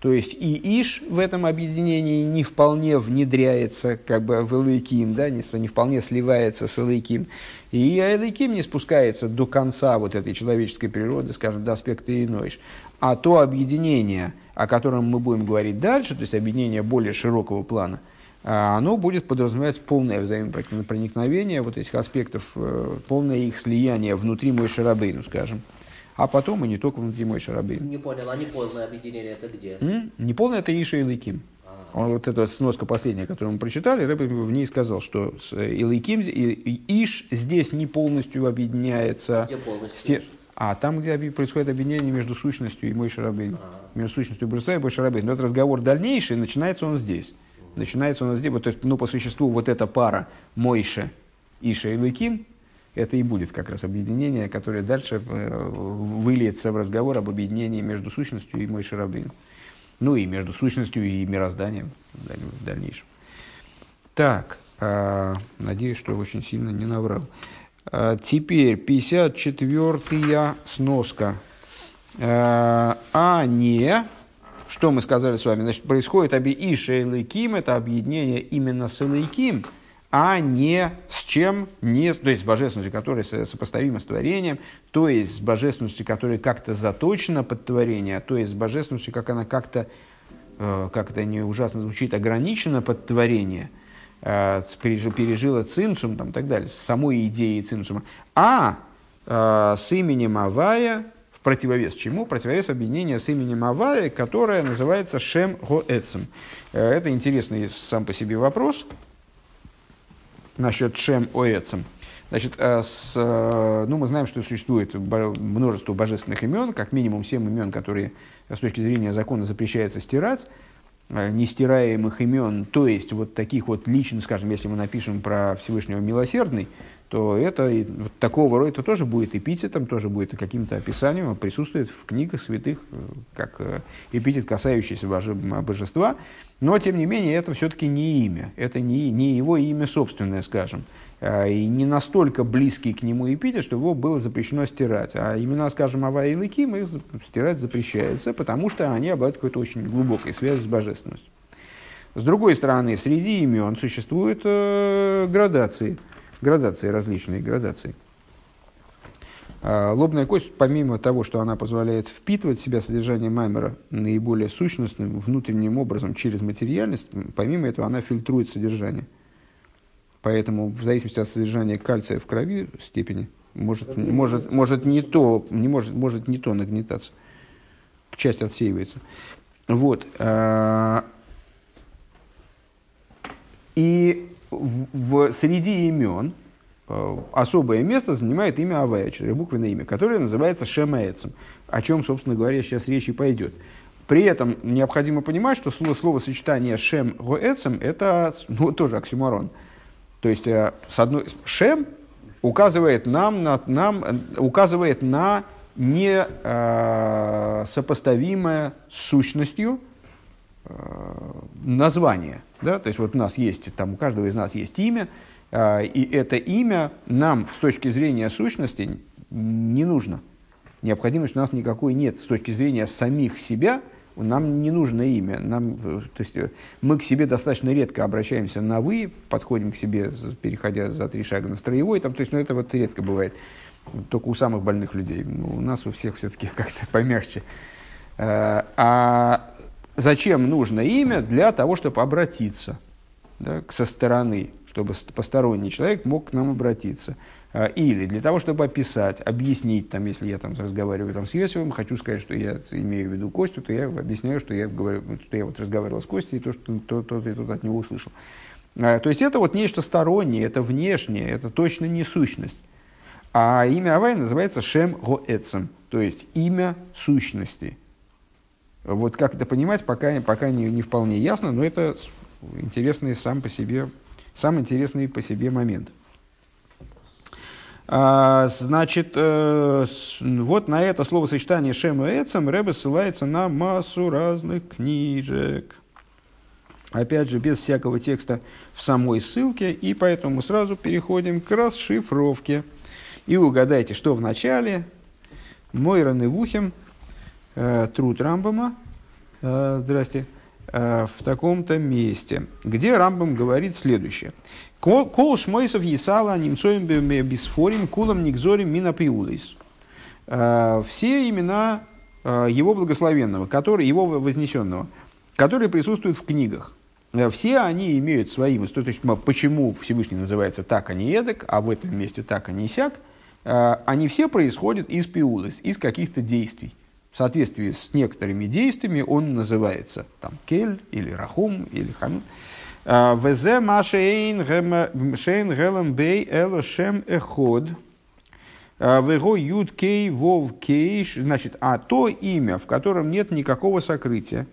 То есть и Иш в этом объединении не вполне внедряется как бы в Элейким, да, не, не вполне сливается с Элейким. И Элейким не спускается до конца вот этой человеческой природы, скажем, до аспекта Иноиш. А то объединение, о котором мы будем говорить дальше, то есть объединение более широкого плана, а, оно будет подразумевать полное взаимопроникновение вот этих аспектов, э, полное их слияние внутри Мой Шарабейну, скажем а потом и не только внутри мой шарабейн. Не понял, а неполное объединение это где? М? Неполное это Иша и Лейким. А. Вот эта сноска последняя, которую мы прочитали, Рэб в ней сказал, что с Илайким, и Иш здесь не полностью объединяется. Где полностью? Те, а там, где происходит объединение между сущностью и мой шарабейн. А. Между сущностью Бруста и мой шарабейн. Но этот разговор дальнейший, начинается он здесь. Начинается он здесь, вот, ну, по существу, вот эта пара Мойше, Иша и Лейким, это и будет как раз объединение, которое дальше э, выльется в разговор об объединении между сущностью и мой шарабин. Ну и между сущностью и мирозданием в дальнейшем. Так, э, надеюсь, что очень сильно не наврал. Э, теперь 54-я сноска. Э, а не, что мы сказали с вами, значит, происходит оби и Лейким, это объединение именно с Лейким – а не с чем, не, то есть с божественностью, которая сопоставима с творением, то есть с божественностью, которая как-то заточена под творение, то есть с божественностью, как она как-то, э, как это не ужасно звучит, ограничена под творение, э, пережила цинцум там, так далее, с самой идеей цинцума, а э, с именем Авая, в противовес чему? Противовес объединения с именем Авая, которое называется Шем Гоэцем. Это интересный сам по себе вопрос, насчет Шем Оэцем. Значит, э, с, э, ну, мы знаем, что существует множество божественных имен, как минимум семь имен, которые с точки зрения закона запрещается стирать, э, нестираемых имен, то есть вот таких вот личных, скажем, если мы напишем про Всевышнего Милосердный, то это вот такого рода это тоже будет эпитетом, тоже будет каким-то описанием, присутствует в книгах святых, как эпитет, касающийся божества. Но, тем не менее, это все-таки не имя, это не, не его имя собственное, скажем. А, и не настолько близкий к нему эпитет, что его было запрещено стирать. А имена, скажем, Ава и Лыким, их стирать запрещается, потому что они обладают какой-то очень глубокой связью с божественностью. С другой стороны, среди имен существуют э, градации, градации различные градации. А, лобная кость, помимо того, что она позволяет впитывать в себя содержание маймера наиболее сущностным, внутренним образом через материальность, помимо этого она фильтрует содержание. Поэтому в зависимости от содержания кальция в крови степени может, может, может, не то, не может, может не то нагнетаться. часть отсеивается. Вот. э, И в, среди имен э, особое место занимает имя Авая, четырехбуквенное имя, которое называется Шемаэцем, о чем, собственно говоря, сейчас речь и пойдет. При этом необходимо понимать, что слово, словосочетание Шем Гоэцем – это ну, тоже оксюморон. То есть, э, с одной, Шем указывает нам на, нам, э, указывает на не э, сопоставимое с сущностью название. Да? То есть вот у нас есть, там у каждого из нас есть имя, э, и это имя нам с точки зрения сущности не нужно. Необходимости у нас никакой нет с точки зрения самих себя. Нам не нужно имя. Нам, э, то есть, э, мы к себе достаточно редко обращаемся на «вы», подходим к себе, переходя за три шага на строевой. Там, то есть, ну, это вот редко бывает. Только у самых больных людей. Ну, У нас у всех все-таки как-то помягче. Э, А зачем нужно имя? Для того, чтобы обратиться да, со стороны, чтобы посторонний человек мог к нам обратиться. А, Или для того, чтобы описать, объяснить, там, если я там разговариваю там, с Йосифом, хочу сказать, что я имею в виду Костю, то я объясняю, что я, говорю, что я вот разговаривал с Костей, и то, что то, то, я тут от него услышал. А, То есть это вот нечто стороннее, это внешнее, это точно не сущность. А имя Авай называется Шем Гоэцем, то есть имя сущности. Вот как это понимать, пока, пока не, не вполне ясно, но это интересный сам по себе, сам интересный по себе момент. А, значит, э, с- вот на это словосочетание Шем и Эцем Рэбе ссылается на массу разных книжек. Опять же, без всякого текста в самой ссылке, и поэтому сразу переходим к расшифровке. И угадайте, что в начале Мойрон и Вухим, э, труд Рамбама, э, здрасте, э, в таком-то месте, где Рамбам говорит следующее. «Кол шмойсов есала немцоем бисфорим кулам никзорим минапиулейс». Э, Все имена э, его благословенного, которые, его вознесенного, которые присутствуют в книгах, э, все они имеют свои, то есть почему Всевышний называется так, а не эдак, а в этом месте так, а не сяк, э, они все происходят из пиулыс, из каких-то действий. В соответствии с некоторыми действиями он называется там кель или рахум или ханут. Э, Везе машейн шейн гелем бей эло шем эход. Вего юд кей вов кей. Значит, а то имя, в котором нет никакого сокрытия,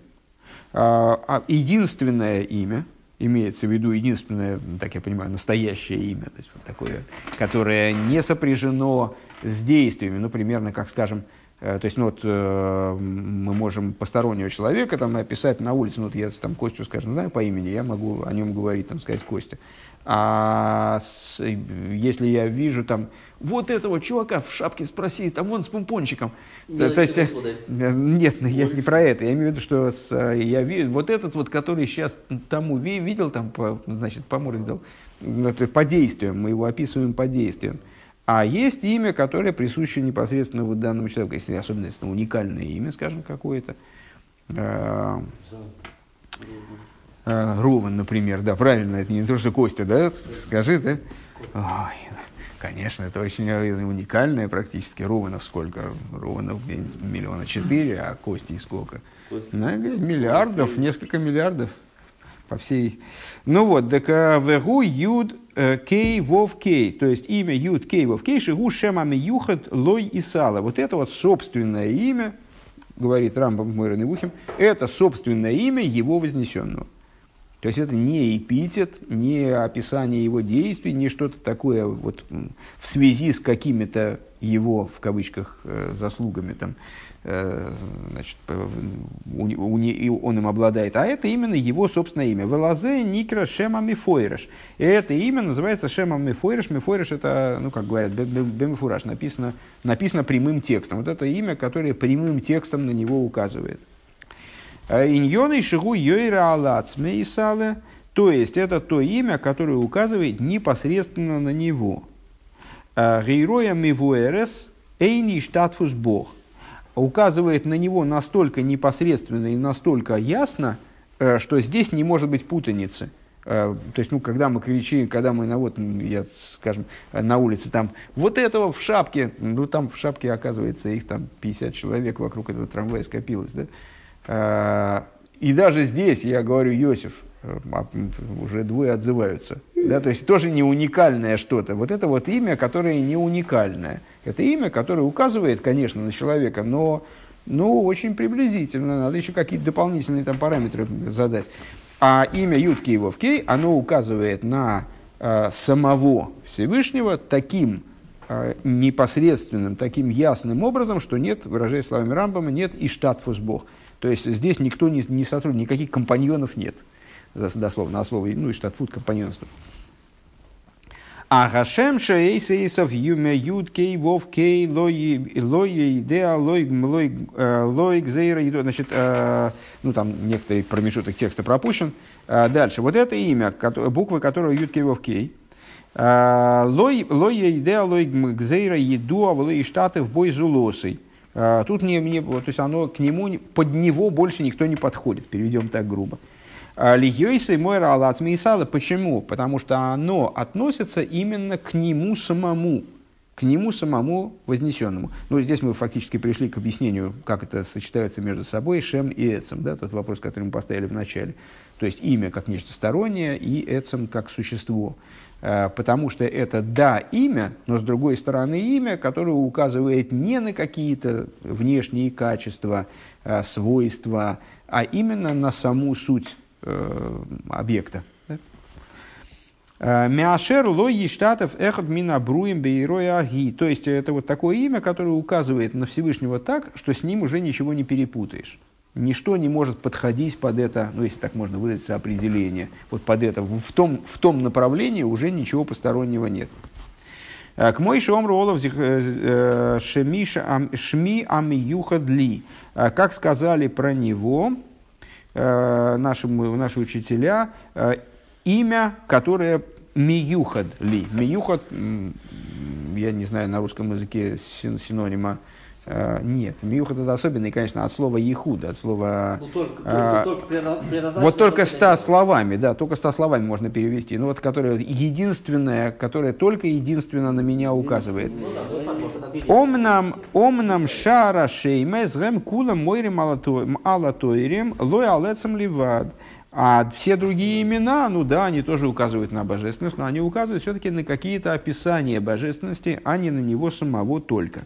а, а единственное имя, имеется в виду единственное, так я понимаю, настоящее имя, то есть вот такое, которое не сопряжено с действиями, ну, примерно, как скажем, то есть, ну, вот, э, мы можем постороннего человека там описать на улице, ну, вот я там Костю, скажем, знаю по имени, я могу о нем говорить, там, сказать Костя. А с- если я вижу там вот этого чувака в шапке спроси, там он с помпончиком. То- то есть. Э, Нет, ну, я не про это. Я имею в виду, что с, э, я вижу, вот этот вот, который сейчас тому ви- видел, там, по, значит, по морде дал, ну, по действиям, мы его описываем по действиям. А есть имя, которое присуще непосредственно вот данному человеку, если особенно если уникальное имя, скажем, какое-то. Э, э, Рован, например, да, правильно, это не то, что Костя, да, скажи, да? Ой, конечно, это очень уникальное практически. Рованов сколько? Рованов миллиона четыре, а Костей сколько? Костя. Ну, миллиардов, несколько миллиардов по всей... Ну вот, так а, вегу юд кей вов кей, то есть имя юд кей вов кей, шигу шемами юхат лой и сала. Вот это вот собственное имя, говорит Рамбам Мойрон Вухим, это собственное имя его вознесенного. То есть это не эпитет, не описание его действий, не что-то такое вот в связи с какими-то его, в кавычках, э, заслугами, там, э, значит, п- у у не- он им обладает, а это именно его собственное имя. Велазе Никра Шема Мифойреш. И это имя называется Шема Мифойреш. Мифойреш это, ну, как говорят, бе- бе- Бемифураж, написано, написано прямым текстом. Вот это имя, которое прямым текстом на него указывает. Иньоны шигу йойра алацме исале, то есть это то имя, которое указывает непосредственно на него. Гейроя мивуэрес эйни штатфус бог. Указывает на него настолько непосредственно и настолько ясно, э, что здесь не может быть путаницы. Э, то есть, ну, когда мы кричим, когда мы, на, вот, я, скажем, на улице там, вот этого в шапке, ну, там в шапке, оказывается, их там 50 человек вокруг этого трамвая скопилось, да. Э, и даже здесь я говорю, Йосиф, уже двое отзываются. Да, то есть тоже не уникальное что-то. Вот это вот имя, которое не уникальное. Это имя, которое указывает, конечно, на человека, но ну, очень приблизительно. Надо еще какие-то дополнительные там параметры задать. А имя Юд Кей оно указывает на э, самого Всевышнего таким э, непосредственным, таким ясным образом, что нет, выражаясь словами Рамбама, нет и штатфус Бог. То есть здесь никто не, не сотрудник, никаких компаньонов нет. Дословно, на слово, ну и штатфут компаньонство. А Гашем Шаэйсейсов Юме Юд Кей Вов Кей Лой Идеа Лой Лой Гзейра Значит, э, ну там некоторый промежуток текста пропущен. Э, дальше. Вот это имя, буквы которого Юд Кей Вов Кей. Э, лой Идеа Лой Гзейра Еду Авлой Штаты в бой зулосой. Тут не, не, то есть оно к нему, под него больше никто не подходит, переведем так грубо. Льёйса и Мойра Алацми Исала. Почему? Потому что оно относится именно к нему самому, к нему самому вознесенному. Ну, здесь мы фактически пришли к объяснению, как это сочетается между собой, Шем и Эцем, да, тот вопрос, который мы поставили в начале. То есть имя как нечто стороннее и Эцем как существо. Э, потому что это да имя, но с другой стороны имя, которое указывает не на какие-то внешние качества, э, свойства, а именно на саму суть объекта. Э, Мяшер лои штатов эхот мина бруем бейроя аги. То есть это вот такое имя, которое указывает на Всевышнего так, что с ним уже ничего не перепутаешь. Ничто не может подходить под это, ну если так можно выразиться, определение. Вот под это, в том, в том направлении уже ничего постороннего нет. Э, к мой шомру олов э, шми амиюхадли. Как сказали про него, э, наши, наши учителя э, имя, которое Миюхад ли. Миюхад, я не знаю на русском языке синонима, нет, миюхат это особенный, конечно, от слова ехуда, от слова... Ну, только, uh, только, только вот только ста словами, да, только ста словами можно перевести. Ну, вот которое единственное, которое только единственно на меня указывает. Ну омнам, омнам шара шеймес гэм кула мойрим алатойрим лой алецам ливад. А все другие имена, ну да, они тоже указывают на божественность, но они указывают все-таки на какие-то описания божественности, а не на него самого только.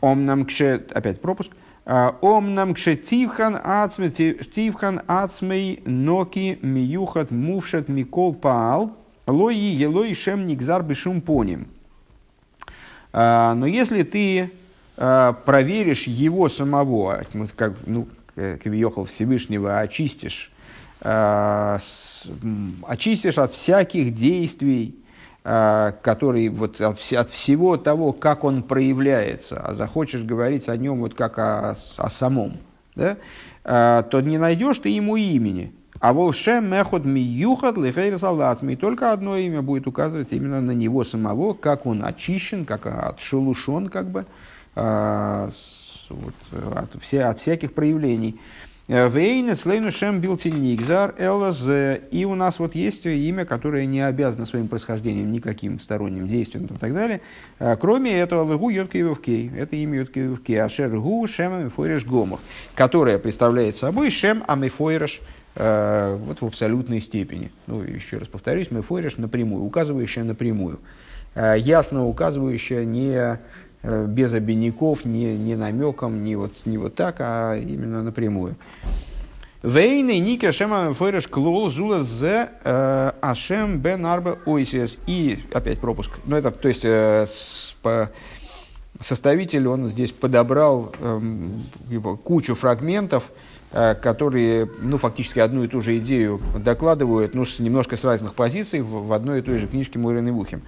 Ом нам кше, опять пропуск. А, Ом нам кше тивхан ацмей, тивхан ацмей ноки миюхат мувшат микол паал, лои елой шем нигзар бешум поним. А, но если ты а, проверишь его самого, как, ну, Кавиохал Всевышнего, очистишь, очистишь от всяких действий, который вот от, от всего того, как он проявляется, а захочешь говорить о нем вот как о, о самом, да, а, то не найдешь ты ему имени. А волшем мехот миюхат лихейр салатми. Только одно имя будет указывать именно на него самого, как он очищен, как отшелушен, как бы, а, от, все, от всяких проявлений. Вейна слейну шем билтинигзар элаз. И у нас вот есть имя, которое не обязано своим происхождением никаким сторонним действием и так далее. А, кроме этого, вегу йоткивевкей. Это имя йоткивевкей. Ашер гу шем амифойреш гомов. Которое представляет собой шем амифойреш вот в абсолютной степени. Ну, еще раз повторюсь, мефойреш напрямую, указывающая напрямую. Ясно указывающая не Э, без обиняков, не, не намеком, не вот, не вот так, а именно напрямую. Вейны ники Ашем Фойреш Клол Зула Зе э, Ашем Бен Арба Ойсес. И опять пропуск. Ну, это, то есть, э, с, по, составитель, он здесь подобрал э, кучу фрагментов, э, которые, ну, фактически одну и ту же идею докладывают, ну, с, немножко с разных позиций в, в одной и той же книжке Мурин и Вухим. А,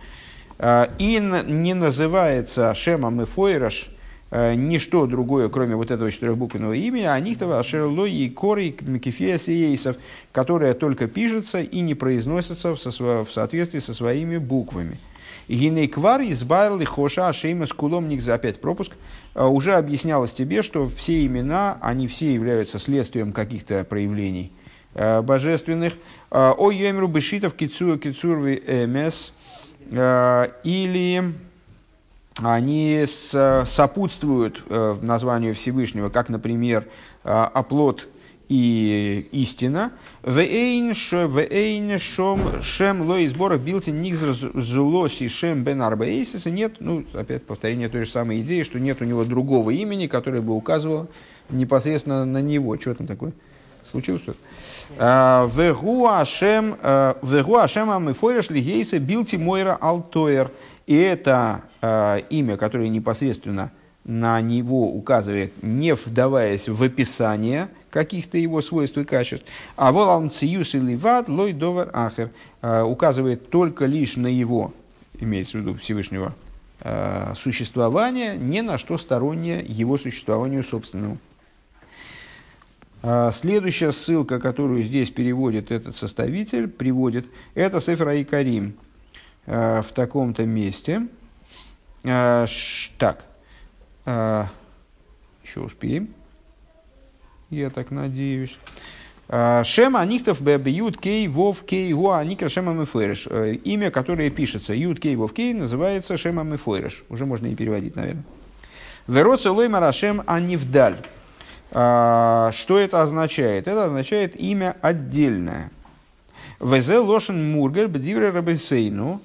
и не называется Шемом и Фойраш э, ничто другое, кроме вот этого четырехбуквенного имени, а нихтова Ашерло и Кори Микефея Сиейсов, которое только пишется и не произносится в соответствии со своими буквами. Гинейквар избавил хоша ашейма с кулом за опять пропуск. Э, уже объяснялось тебе, что все имена, они все являются следствием каких-то проявлений э, божественных. Э, о Йемру Бешитов Кицур Кицурви Эмес. Э, или они сопутствуют названию Всевышнего, как, например, оплот и истина. Шем ло избора билти нигзр зулоси шем бен арбаэйсиса. Нет, ну, опять повторение той же самой идеи, что нет у него другого имени, которое бы указывало непосредственно на него. Что там такое? Случилось что-то? А, вегу ашем а, амифойреш лигейса билти мойра алтоер. И это а, имя, которое непосредственно на него указывает, не вдаваясь в описание каких-то его свойств и качеств. А волам циюс или вад лой довар ахер указывает только лишь на его, имеется в виду Всевышнего, существование, не на что стороннее его существованию собственному. А, следующая ссылка, которую здесь переводит этот составитель, приводит, это Сефер Айкарим а, в таком-то месте. А, так, еще успеем. Я так надеюсь. Шема Анихтов Бьют Кей Вов Кей Гуа Никра Шема Мефойреш. Э, имя, которое пишется Ют Кей Вов Кей, называется Шема Мефойреш. Уже можно и переводить, наверное. Вероца Лойма Рашем Анивдаль. А, что это означает? Это означает имя отдельное. Везе лошен мургель бдивре рабесейну.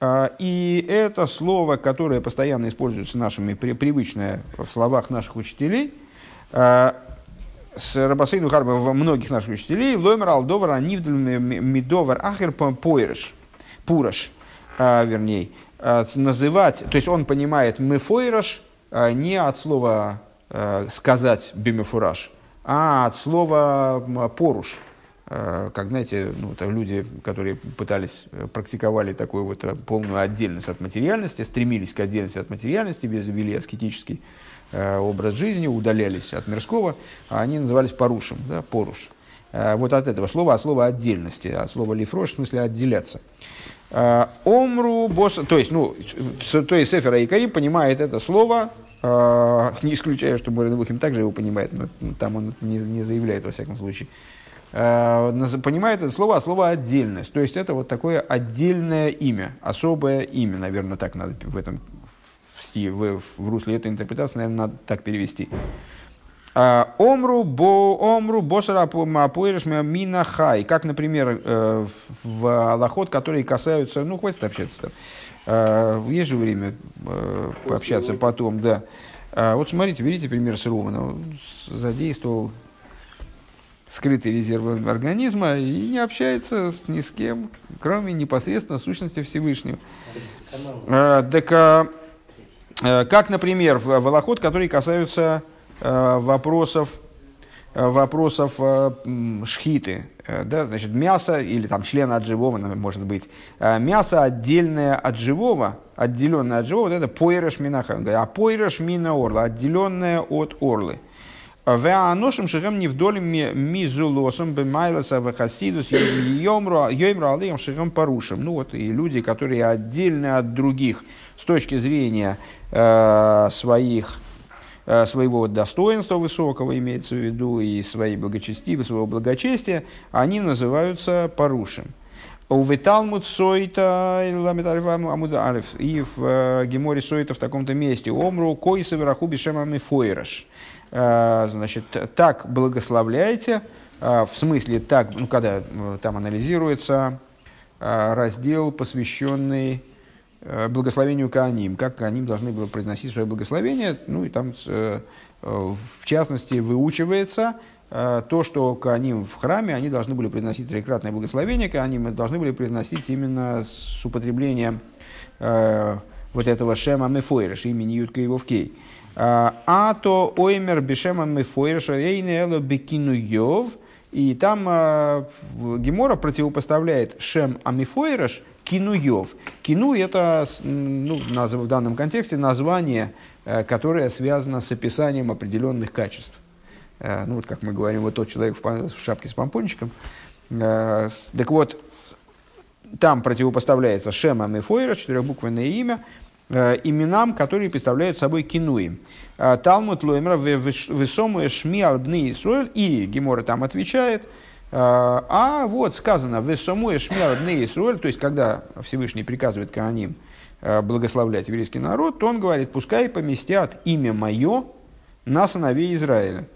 А, и это слово, которое постоянно используется нашими, привычное в словах наших учителей, а, с Рабасейну Харба во многих наших учителей, Лоймер Алдовар Анивдл Мидовар Ахер Пойреш, Пураш, вернее, называть, то есть он понимает Мефойраш не от слова сказать бимефураж, а от слова поруш. Э, как знаете, ну, это люди, которые пытались, э, практиковали такую вот полную отдельность от материальности, стремились к отдельности от материальности, вели аскетический образ жизни, удалялись от мирского, а они назывались порушем, да, поруш. Вот от этого слова, от слова отдельности, от слова лифрош, в смысле отделяться. Омру босс, то есть, ну, то есть Сефера и Карим понимает это слово не исключаю, что Морин Бухим также его понимает, но там он это не, не заявляет во всяком случае. А, понимает это слово, а слово отдельность. То есть это вот такое отдельное имя, особое имя, наверное, так надо в этом в, в русле этой интерпретации, наверное, надо так перевести. А, омру бо омру босара апоириш мина хай. Как, например, э, в аллахот, которые касаются... Ну, хватит общаться там. А, есть же время э, пообщаться потом, да. А вот смотрите, берите пример с Романа. Он задействовал скрытые резервы организма и не общается с ни с кем, кроме непосредственно сущности Всевышнего. А, так, а, как, например, волоход, которые касаются а, вопросов вопросов э, шхиты. Э, да, значит, мясо или там член от живого, может быть. Мясо отдельное от живого, отделенное от живого, вот это пойреш минаха. А пойреш мина орла, отделенное от орлы. Веаношим шихем не вдолем мизулосом бемайласа вахасидус йомру алием шихем порушим. Ну вот и люди, которые отдельны от других с точки зрения э, своих Э, своего достоинства высокого, имеется в виду, и своей благочестивости, своего благочестия, они называются порушим. Увиталмут сойта. И в э, Геморе сойта в таком-то месте. Омру койса вераху бишемами фойраш. Э, значит, так благословляйте, в смысле так, ну, когда там анализируется раздел, посвященный Э, благословению Кааним, как Кааним должны были произносить свое благословение, ну и там э, в частности выучивается э, то, что Кааним в храме, они должны были произносить трикратное благословение, Кааним должны были произносить именно с употреблением вот этого Шема Мефойреш, имени Ютка его в Кей. А то оймер бешема Мефойреш, эйне бекину йов, и там Гемора противопоставляет Шем Амифойреш кинуев. Кину – это ну, в данном контексте название, э, которое связано с описанием определенных качеств. Э, ну, вот как мы говорим, вот тот человек в шапке с помпончиком. Э, так вот, там противопоставляется Шема Мефойра, четырехбуквенное имя, именам, которые представляют собой кинуим. Талмуд Лоймер весому шми албны Исруэль, и Гемора там отвечает – А, а вот сказано, в самой шмер Исруэль, то есть когда Всевышний приказывает Кааним а, благословлять еврейский народ, то он говорит, пускай поместят имя мое на сыновей Израиля.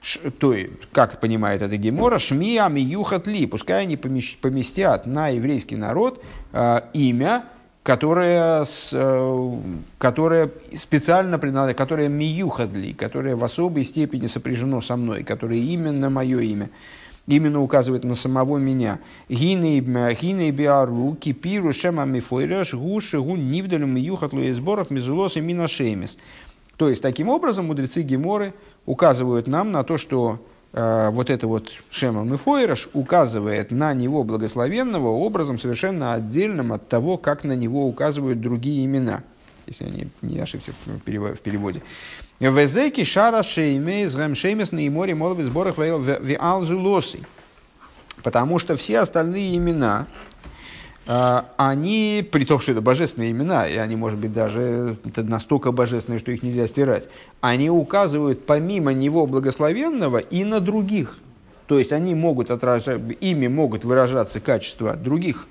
Ш, то есть, как понимает это Гемора, шми амиюхат ли, пускай они поместят на еврейский народ э, имя, которое, с, э, которое специально предназначено, которое миюхадли, которое в особой степени сопряжено со мной, которое именно мое имя именно указывает на самого меня. Гиней биару кипиру шема мифойреш гуши гу нивдалю миюхатлу и сборов мизулос и минашемис. То есть, таким образом, мудрецы Геморы указывают нам на то, что э, вот это вот Шема Мефойраш указывает на него благословенного образом совершенно отдельным от того, как на него указывают другие имена, если я не, не ошибся в переводе. Везеки шара шеймейс гэмшеймес на море молвы сборах виалзулосы. Потому что все остальные имена, а, они, при том, что это божественные имена, и они, может быть, даже настолько божественные, что их нельзя стирать, они указывают помимо него благословенного и на других. То есть они могут отражать, ими могут выражаться качества других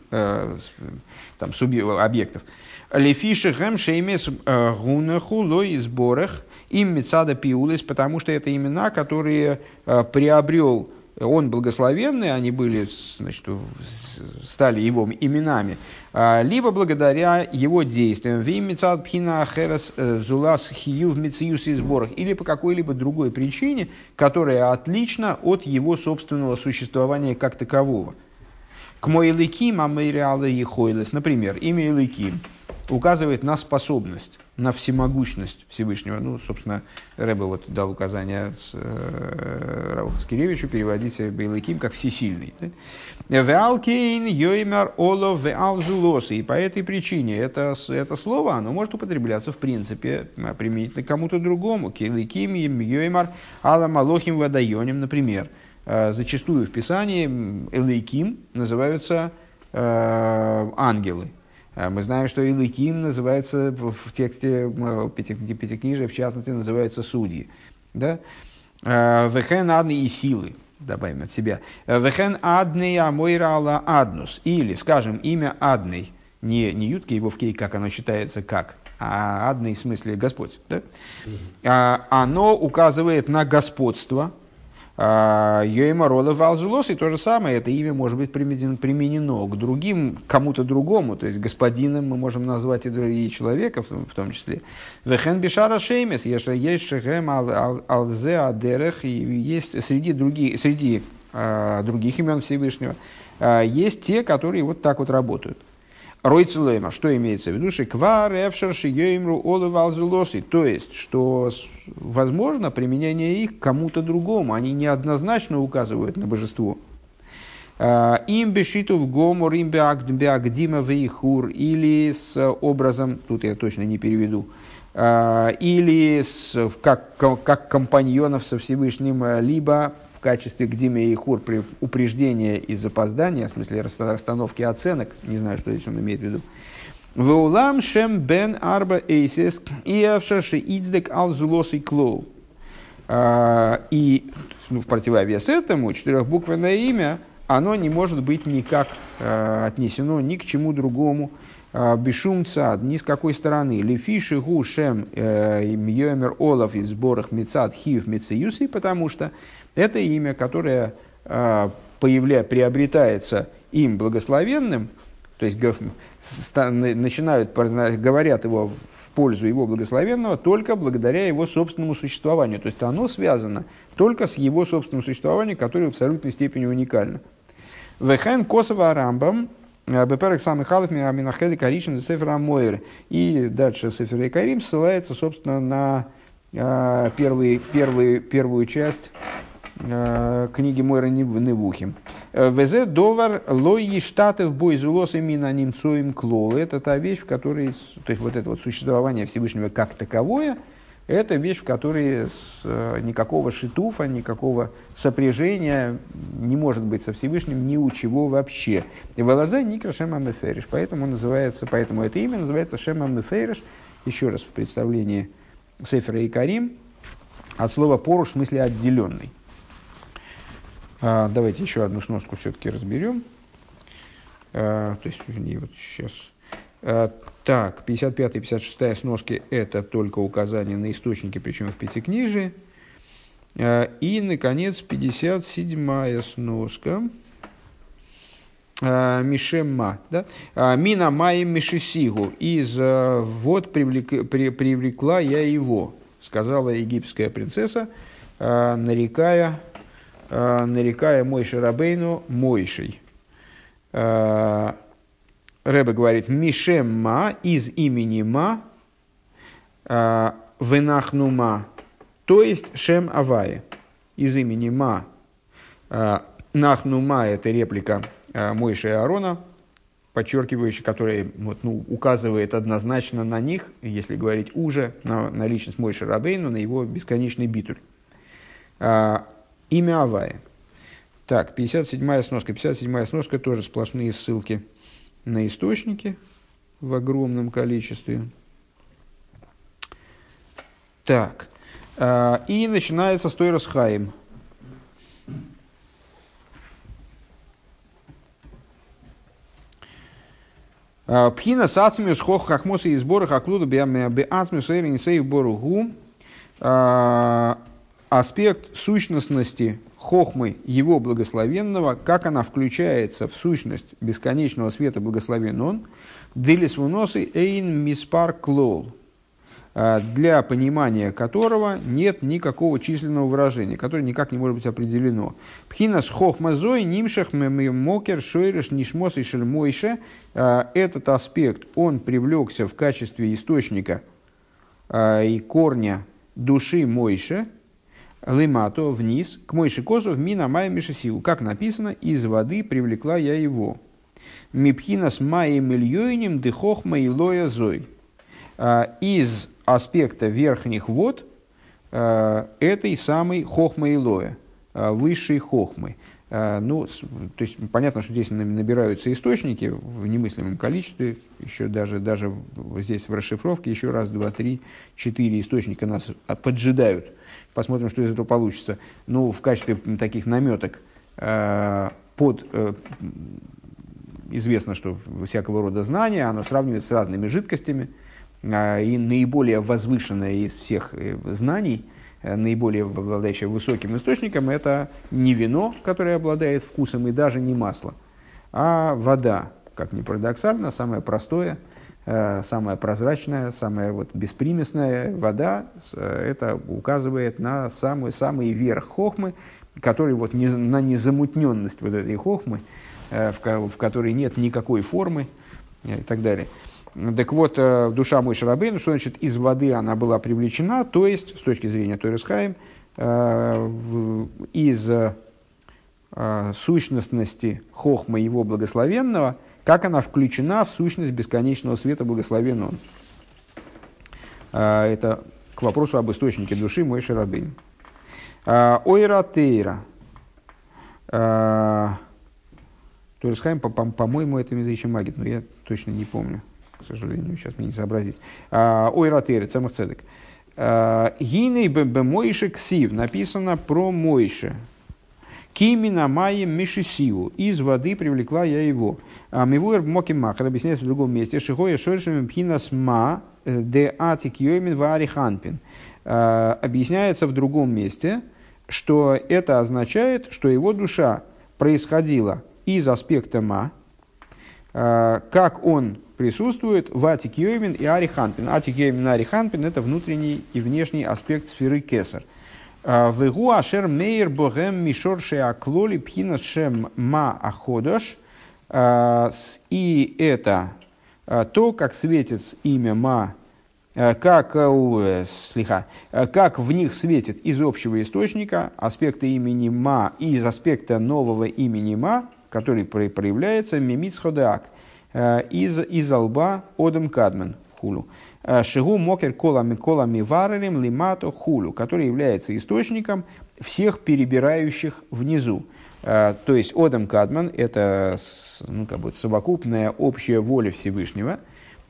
там, объектов. Лефиши хэм шеймес э, гунаху лой сборах им Мецада Пиулис, потому что это имена, которые э, приобрел он благословенный, они были, значит, стали его именами, а, либо благодаря его действиям, вим мецад пхина ахерас э, зулас хию в мециюс и сборах, или по какой-либо другой причине, которая отлична от его собственного существования как такового. К мой ликим амейриала ехойлес, например, имя Иликим указывает на способность на всемогущность Всевышнего. Ну, собственно, Рэбе вот дал указание с, э, Раву Хаскиревичу переводить Бейлаким как всесильный. Веалкейн йоймар олов веалзулосы. И по этой причине это, это слово, оно может употребляться в принципе применительно к кому-то другому. Кейлаким йоймар аламалохим вадайоним, например. Э, зачастую в Писании Элейким называются э, ангелы, а мы знаем, что Илыким называется в тексте Пятикнижия, в частности, называются судьи. Да? А, Вехен адны и силы, добавим от себя. Вехен адны амойрала аднус. Или, скажем, имя адный, не, не ютки его в кей, как оно считается, как, а адный в смысле Господь. Да? Mm-hmm. Оно указывает на господство, а, Йоима Рола Валзулос, и то же самое, это имя может быть применено, к другим, кому-то другому, то есть господином мы можем назвать и другие человека в, том числе. Вехен Бишара Шеймес, есть Шехем Алзе Адерех, и есть среди, других, среди а, других имен Всевышнего, а, есть те, которые вот так вот работают. Ройцелейма, что имеется в виду? Шиквар, эфшер, шиёимру, олы, То есть, что возможно применение их кому-то другому. Они неоднозначно указывают на божество. А, им бешиту в гомор, им беагдима вейхур, или с образом, тут я точно не переведу, а, или с, как, как компаньонов со Всевышним, либо качестве гдиме и хур при упреждения и запоздания, в смысле расстановки оценок, не знаю, что здесь он имеет в виду. Веулам шем бен арба эйсис и авшаши ицдек ал зулос и клоу. А, и ну, в противовес этому четырехбуквенное имя, оно не может быть никак э, отнесено ни к чему другому, э, бешум цад, ни с какой стороны. Лефиши гу шем мьемер олов из сборах мецад хиев мецеюси, потому что это имя, которое а, появля, приобретается им благословенным, то есть начинают, говорят его в пользу его благословенного только благодаря его собственному существованию. То есть оно связано только с его собственным существованием, которое в абсолютной степени уникально. Вехен Косова Рамбам, а, Беперек самый халов Минахеди Каришин Сефера Мойер. И дальше Сефер Карим ссылается, собственно, на э, первый, первый, первую часть книги Мойра Невухим. Везе довар лои штатов бойзулос именно немцоим клол. Это та вещь, в которой, то есть вот это вот существование Всевышнего как таковое, это вещь, в которой э, никакого шитуфа, никакого сопряжения не может быть со Всевышним ни у чего вообще. И Валазе Никра Шема Мефериш. Поэтому, называется, поэтому это имя называется Шема Мефериш. Еще раз в представлении Сефера и Карим от слова поруш в смысле отделенный. А, давайте еще одну сноску все-таки разберем. А, то есть, не вот сейчас. А, так, 55 и 56 сноски – это только указание на источники, причем в пятикнижии. И, наконец, 57 сноска. А, Мишемма, да? Мина Майем Мишесигу. Из вот привлек, при, привлекла я его, сказала египетская принцесса, нарекая нарекая Мойши Рабейну Мойшей. Э, Рэбе говорит, Мишем Ма из имени Ма, э, Венахнума, то есть Шем Авае, из имени Ма. Нахнума – это реплика Мойши и Аарона, подчеркивающая, которая вот, ну, указывает однозначно на них, если говорить уже, на, на личность Мойши Рабейну, на его бесконечный битуль имя Авая. Так, 57-я сноска. 57-я сноска тоже сплошные ссылки на источники в огромном количестве. Так. А, и начинается с Тойрос Хаим. А, Пхина с ацмиус хох хахмоса и сбора хаклуда беацмиус эйрин сейв бору а, аспект сущностности хохмы его благословенного, как она включается в сущность бесконечного света благословен он, делис вуносы эйн миспар клол, а, для понимания которого нет никакого численного выражения, которое никак не может быть определено. Пхинас хохма зой нимшах мокер шойреш нишмос и шельмойше. А, этот аспект, он привлекся в качестве источника а, и корня души Мойше, лимато вниз, к мой шикосу в мина мая мишесилу. Как написано, из воды привлекла я его. Мипхина с маем ильёйним дыхохма и лоя зой. А, из аспекта верхних вод а, этой самой хохма и лоя, а, высшей хохмы. Ну, то есть понятно, что здесь набираются источники в немыслимом количестве, еще даже, даже здесь в расшифровке еще раз, два, три, четыре источника нас поджидают – Посмотрим, что из этого получится. Ну, в качестве таких наметок э, под э, известно, что всякого рода знания, оно сравнивается с разными жидкостями, э, и наиболее возвышенное из всех знаний, наиболее обладающее высоким источником, это не вино, которое обладает вкусом, и даже не масло, а вода, как ни парадоксально, самое простое – Э, самая прозрачная, самая вот беспримесная вода, э, это указывает на самый, самый верх хохмы, который вот не, на незамутненность вот этой хохмы, э, в, в которой нет никакой формы и так далее. Так вот, душа мой Шарабейн, что значит из воды она была привлечена, то есть, с точки зрения Торисхайм, из сущностности хохма его благословенного – как она включена в сущность бесконечного света, благословен он. А, это к вопросу об источнике души мой Шарабейн. А, Ойра Тейра. А, Турисхайм, по-моему, это язычий магит, но я точно не помню, к сожалению, сейчас мне не сообразить. Ойра Тейра, Цемах Цедек. Гиней Бемойше Ксив, написано про Мойше, Кимина Майем Мишисиву. Из воды привлекла я его. А Мивуэр Моки Махар объясняется в другом месте. Шихоя Шоршем Пхинас Ма э, де Атик Йомин Вари Ханпин. А, объясняется в другом месте, что это означает, что его душа происходила из аспекта Ма, а, как он присутствует в Атик Йомин и Ари Ханпин. Атик Йомин и Ари Ханпин – это внутренний и внешний аспект сферы Кесар – Вегу ашер мейер богем мишор аклоли пхина шем ма аходош. И это то, как светит имя ма, как, слегка, как в них светит из общего источника аспекты имени ма и из аспекта нового имени ма, который проявляется мимиц ходеак, из, из алба одем кадмен хулу. Э, Шигу мокер колами колами варарем лимато хулю, который является источником всех перебирающих внизу. Э, то есть Одам Кадман – это ну, как бы совокупная общая воля Всевышнего.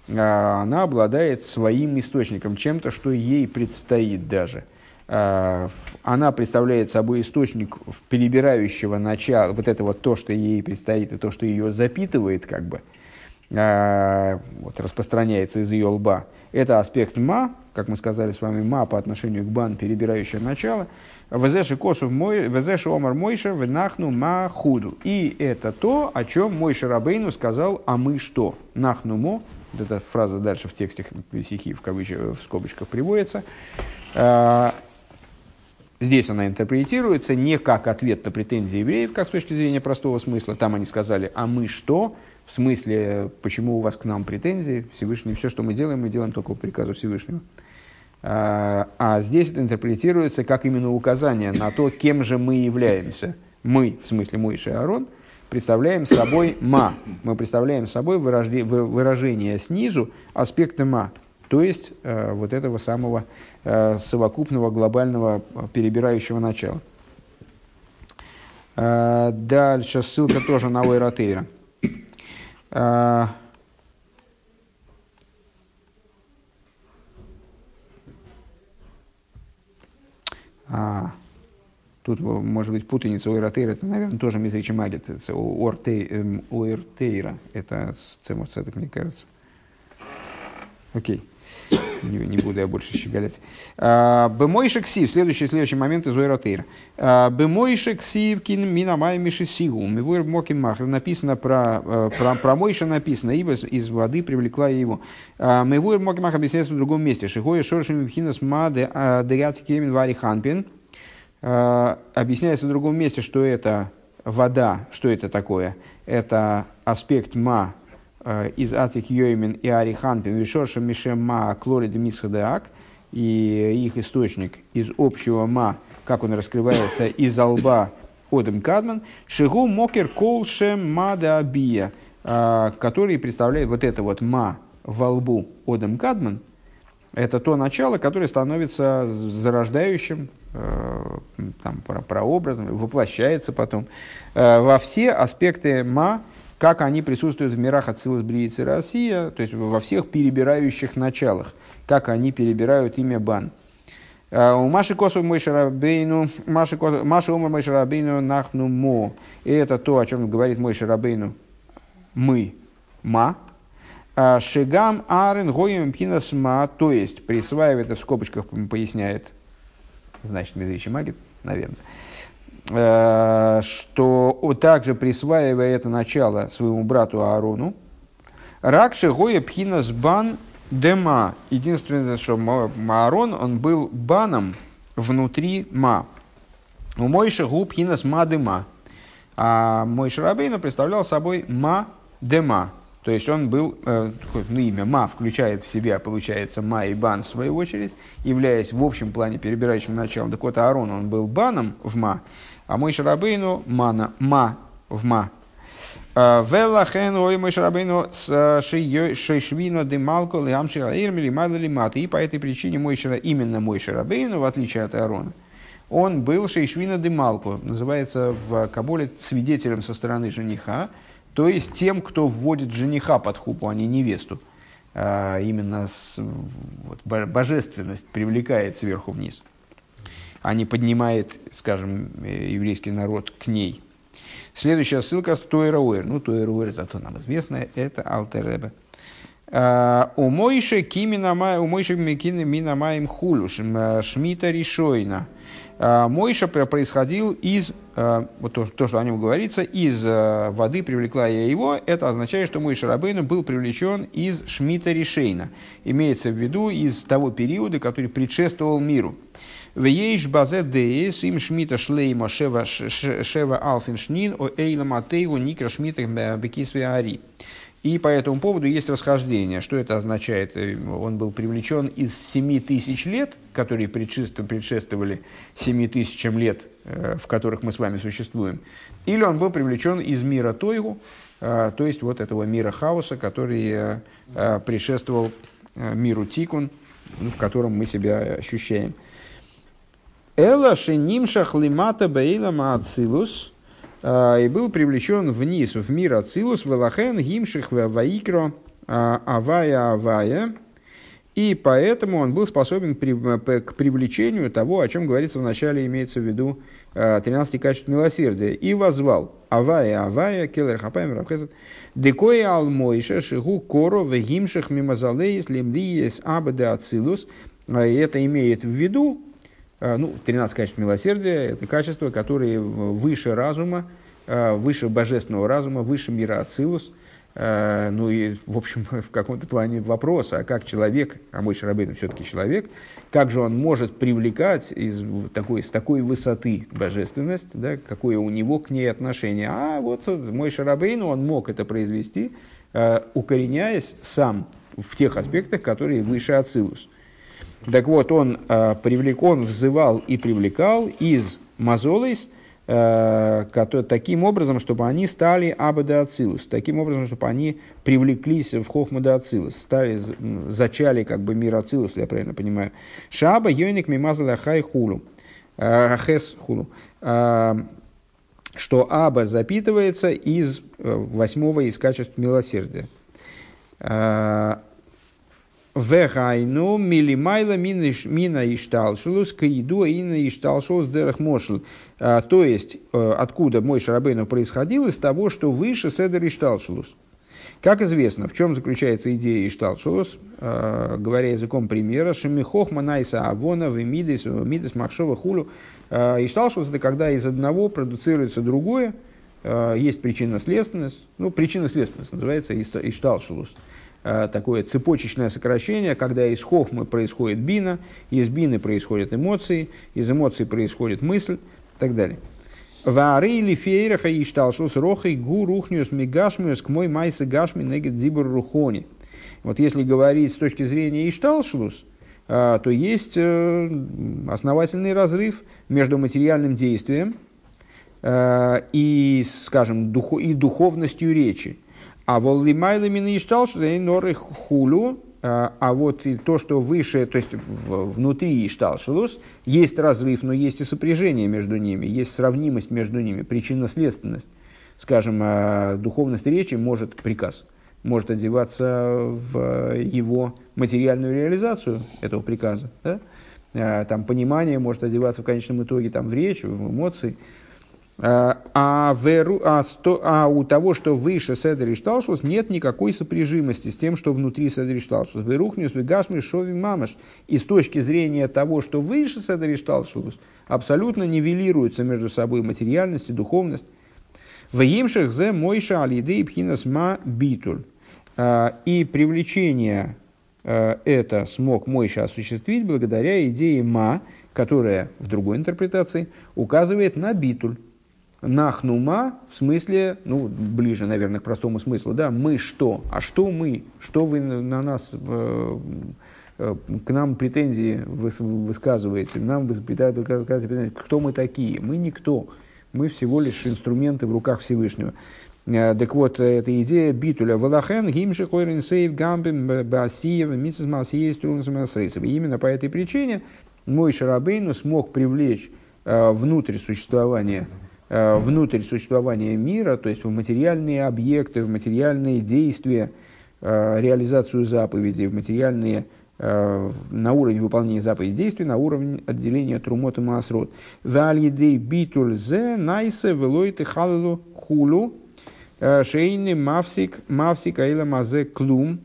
Э, она обладает своим источником, чем-то, что ей предстоит даже. она представляет собой источник перебирающего начала, вот это вот то, что ей предстоит, и то, что ее запитывает, как бы, вот, распространяется из ее лба. Это аспект ма, как мы сказали с вами, ма по отношению к бан, перебирающее начало. Везеши косу мой, омар мойша, венахну ма худу. И это то, о чем Мойша Рабейну сказал, а мы что? Нахну мо, эта фраза дальше в тексте стихи в, кавычках, в скобочках приводится. А, здесь она интерпретируется не как ответ на претензии евреев, как с точки зрения простого смысла. Там они сказали, а мы что? В смысле, почему у вас к нам претензии? Всевышний, все, что мы делаем, мы делаем только по приказу Всевышнего. А, а здесь это интерпретируется как именно указание на то, кем же мы являемся. Мы, в смысле Мойши и Арон, представляем собой ма. Мы представляем собой выражение снизу аспекта ма. То есть э, вот этого самого э, совокупного глобального перебирающего начала. Э, дальше ссылка тоже на Ойратейра. А, тут может быть путаница у Эротейра, это, наверное, тоже Мизричи Магит, у Эртейра, это Цемус Цедек, мне кажется. Окей. Не, не буду я больше щеголять. А, Бемойша ксив, следующий, следующий момент из Уэротейра. А, Бемойша ксив кин минамай миши сигу. Мивуэр моки махр. Написано про, э, про, про Мойша написано, ибо из воды привлекла его. А, Мивуэр моки махр объясняется в другом месте. Шихоя шоршим вхинас ма деяцки кемин вари ханпин. Объясняется в другом месте, что это вода, что это такое. Это аспект ма, из Атик Йоймин и Ариханпин Вишорша Мишем Ма Клорид Мисхадеак, и их источник из общего Ма, как он раскрывается из алба Одем Кадман, Шигу Мокер Колшем Мада э, который представляет вот это вот Ма во лбу Одем Кадман, это то начало, которое становится зарождающим, э, там, прообразом, воплощается потом во все аспекты Ма, как они присутствуют в мирах Ацилус, Брииц и Россия, то есть во всех перебирающих началах, как они перебирают имя Бан. А, у Маши Косу Мой Шарабейну, Маши Умар Мой Шарабейну Нахну Мо. И это то, о чем говорит Мой Шарабейну. Мы. Ма. А, Шигам Арен Гоем Пхинас Ма. То есть, присваивает, это в скобочках поясняет, значит, Медвичий Магит, наверное что также присваивая это начало своему брату Аарону, Ракши Гоя Пхинас Бан Дема. Единственное, что Аарон, он был баном внутри Ма. У Мойши Гу Пхинас Ма Дема. А мой Шарабейну представлял собой Ма Дема. То есть он был, э, ну, имя Ма включает в себя, получается, Ма и Бан в свою очередь, являясь в общем плане перебирающим началом. Так вот, Аарон, он был баном в Ма, а мой шарабейну мана, ма в ма. А, Велахен ой мой шарабейну с шейшвино демалко лиамши аирмили мадали мат. И по этой причине мой именно мой шарабейну, в отличие от Аарона, он был шейшвина демалко, называется в Кабуле свидетелем со стороны жениха, то есть тем, кто вводит жениха под хупу, а не невесту. А, именно с, вот, божественность привлекает сверху вниз а не поднимает, скажем, э, еврейский народ к ней. Следующая ссылка с Тойра Уэр. Ну, Тойра Уэр, зато нам известно, это Алтеребе. А, у Мойши кимина у Мойши микины мина маем хулю э, шмита решойна. А, Мойша происходил из, э, вот то, то, что о нем говорится, из воды привлекла я его, это означает, что Мойша Рабейну был привлечен из шмита решейна. Имеется в виду из того периода, который предшествовал миру. Вееш базе деес им шмита шлейма шева шева алфин шнин о эйла матейгу никра шмита бекисве ари. И по этому поводу есть расхождение. Что это означает? Он был привлечен из 7 тысяч лет, которые предшествовали 7 тысячам лет, э, в которых мы с вами существуем. Или он был привлечен из мира Тойгу, э, то есть вот этого мира хаоса, который э, предшествовал миру Тикун, в котором мы себя ощущаем. Эла шенимшах лимата бейла ацилус а, и был привлечен вниз в мир Ацилус, Велахен, Гимших, Ваикро, Авая, Авая. И поэтому он был способен при, к привлечению того, о чем говорится в начале, имеется в виду 13 качеств милосердия. И возвал Авая, Авая, Келер Хапайм, Рабхесет, Декоя Алмойша, Шигу, Коро, Вегимших, Мимазалеис, Лемлиес, Абаде Ацилус. Это имеет в виду, ну, 13 качеств милосердия, это качества, которые выше разума, выше божественного разума, выше мира Ацилус – Э, ну и, в общем, в каком-то плане вопрос, а как человек, а мой Шарабейн все-таки человек, как же он может привлекать из такой, с такой высоты божественность, да, какое у него к ней отношение. А вот мой Шарабейн, он мог это произвести, э, укореняясь сам в тех аспектах, которые выше Ацилус. Так вот, он э, привлек, он взывал и привлекал из Мазолейс – Э, таким образом, чтобы они стали абада таким образом, чтобы они привлеклись в хохмада ацилус, стали, зачали как бы мир ацилус, я правильно понимаю. Шаба йойник мимазаля хай хулу, э, хес хулу, э, что аба запитывается из восьмого из качеств милосердия. Вегайну милимайла мина ишталшулус каиду ина ишталшулус дерах мошл. А, то есть, э, откуда мой Шарабейну происходил, из того, что выше седер ишталшулус. Как известно, в чем заключается идея Ишталшулус, э, говоря языком примера, Шемихох Манайса Авона, Вемидис, Вемидис, Махшова Хулю. Э, это когда из одного продуцируется другое, есть причинно-следственность, ну, причинно-следственность называется Ишталшулус. Такое цепочечное сокращение, когда из хохмы происходит бина, из бины происходят эмоции, из эмоций происходит мысль, так далее. Вары или фейраха и шталшус рохой гу рухнюс мигашмиус к мой майсы гашми негет дибур рухони. Вот если говорить с точки зрения Ишталшлус, а, то есть э, основательный разрыв между материальным действием э, и, скажем, духу, и духовностью речи. А воллимайлами Ишталшлус, норы хулю, а, а вот и то, что выше, то есть внутри Ишталшилус, есть разрыв, но есть и сопряжение между ними, есть сравнимость между ними, причинно-следственность. Скажем, а, духовность речи может, приказ, может одеваться в его материальную реализацию этого приказа. Да? А, там понимание может одеваться в конечном итоге там, в речь, в эмоции. А, а, веру, а, сто, а у того, что выше Седер и Шталшус, нет никакой сопряжимости с тем, что внутри Седер и Шталшус. Верухнюс, Вегашми, Шови, Мамаш. И с точки зрения того, что выше Седер и Шталшус, абсолютно нивелируются между собой материальность и духовность. В Емшах зе Мойша Алиды Пхинас Ма Битуль. А, и привлечение а, это смог Мойша осуществить благодаря идее Ма, которая в другой интерпретации указывает на Битуль Нахнума, в смысле, ну, ближе, наверное, к простому смыслу, да, мы что? А что мы? Что вы на нас, э, э, к нам претензии высказываете? Нам высказываете претензии. Кто мы такие? Мы никто. Мы всего лишь инструменты в руках Всевышнего. Э, так вот, эта идея битуля. Валахен, гимши, хойрин, сейв, гамбим, басиев, митсис, масиев, Именно по этой причине мой Шарабейну смог привлечь внутрь существования внутрь существования мира, то есть в материальные объекты, в материальные действия, э, реализацию заповедей, в материальные э, на уровень выполнения заповедей действий, на уровень отделения трумота и маасрот. Вальидей битуль зе найсе велойте халалу хулу шейны мавсик мавсик аила мазе клум.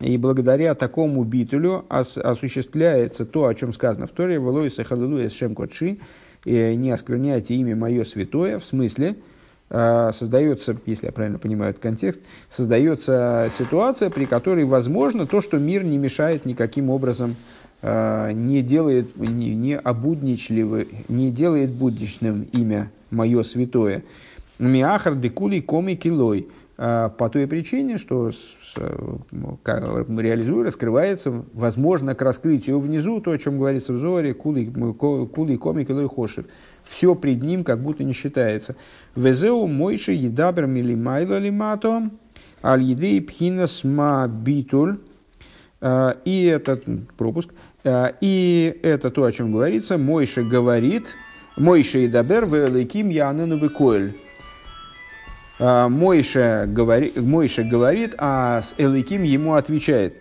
И благодаря такому битулю осуществляется то, о чем сказано в Торе, велойсе халалу эс котши, не оскверняйте имя мое святое, в смысле, а, создается, если я правильно понимаю этот контекст, создается ситуация, при которой возможно то, что мир не мешает никаким образом, а, не делает, не, не обудничливо, не делает будничным имя мое святое. Миахар декули коми килой – по той причине, что реализуя, раскрывается, возможно, к раскрытию внизу, то, о чем говорится в Зоре, кули, кули комик и хошев. Все пред ним как будто не считается. Везеу мойши едабр милимайло лимато, аль еды пхинас ма битуль. А, и этот пропуск. А, и это то, о чем говорится. Мойша говорит, Мойша и дабер великим янану бекоэль. А, Мойша говорит, Мойша говорит, а Эликим ему отвечает.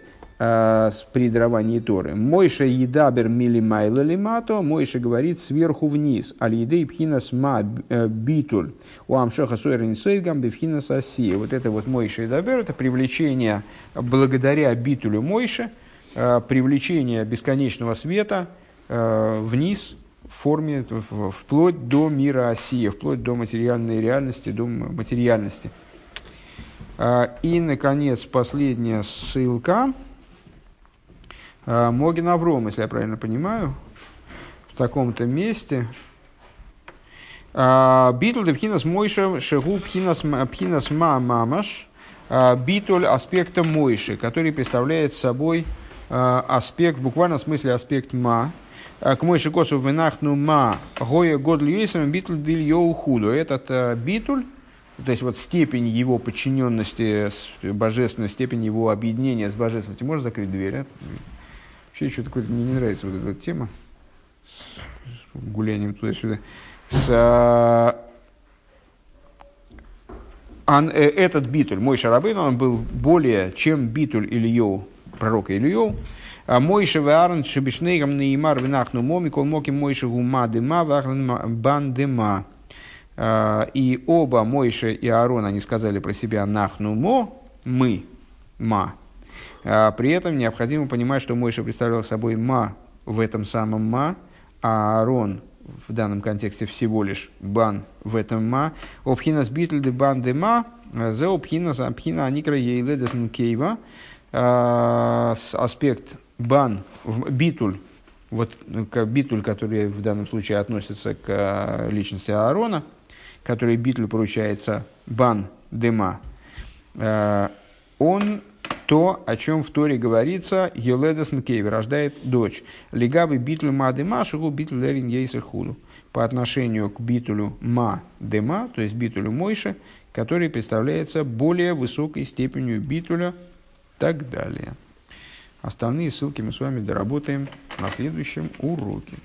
при даровании Торы. Мойша едабер милимайла лимато, Мойша говорит сверху вниз. Аль едей пхинас ма битуль. У амшоха сойрен сойгам бифхинас асия. Вот это вот Мойша едабер, это привлечение благодаря битулю Мойша, привлечение бесконечного света вниз форме, вплоть до мира Осия, вплоть до материальной реальности, до материальности. И, наконец, последняя ссылка – а, Могин Авром, если я правильно понимаю, в таком-то месте. А, Битуль пхинас мойша шегу пхинас, ма мамаш. А, битуль аспекта мойши, который представляет собой аспект, в буквальном смысле аспект ма. К мойши косу вынахну ма гоя год льюисом битуль диль йоу худу. Этот битуль, то есть вот степень его подчиненности, божественной степень его объединения с божественностью. Можешь закрыть дверь? А? Вообще, что такое мне не нравится вот эта вот тема с гулянием туда-сюда. С, а, он, э, этот битуль, мой шарабын, он был более, чем битуль Ильёу, пророка Ильёу. А мой шеварн шебешнейгам неймар винахну моми, кол моки мой шагума дыма, вахран бан дыма. А, и оба Мойша и Аарон, они сказали про себя нахну мо, мы, ма, а при этом необходимо понимать, что Мойша представлял собой ма в этом самом ма, а Аарон в данном контексте всего лишь бан в этом ма. Обхинас битл де бан де за обхинас абхина аникра ейледесн кейва. Аспект бан, битуль, вот битуль, который в данном случае относится к а, личности Аарона, который битуль поручается бан дема, а, он то, о чем в Торе говорится, Еледес Нкейв рождает дочь. Лигавы битлю ма дема, шагу битлю лерин худу. По отношению к битулю ма дема, то есть битулю Мойше, который представляется более высокой степенью битуля так далее. Остальные ссылки мы с вами доработаем на следующем уроке.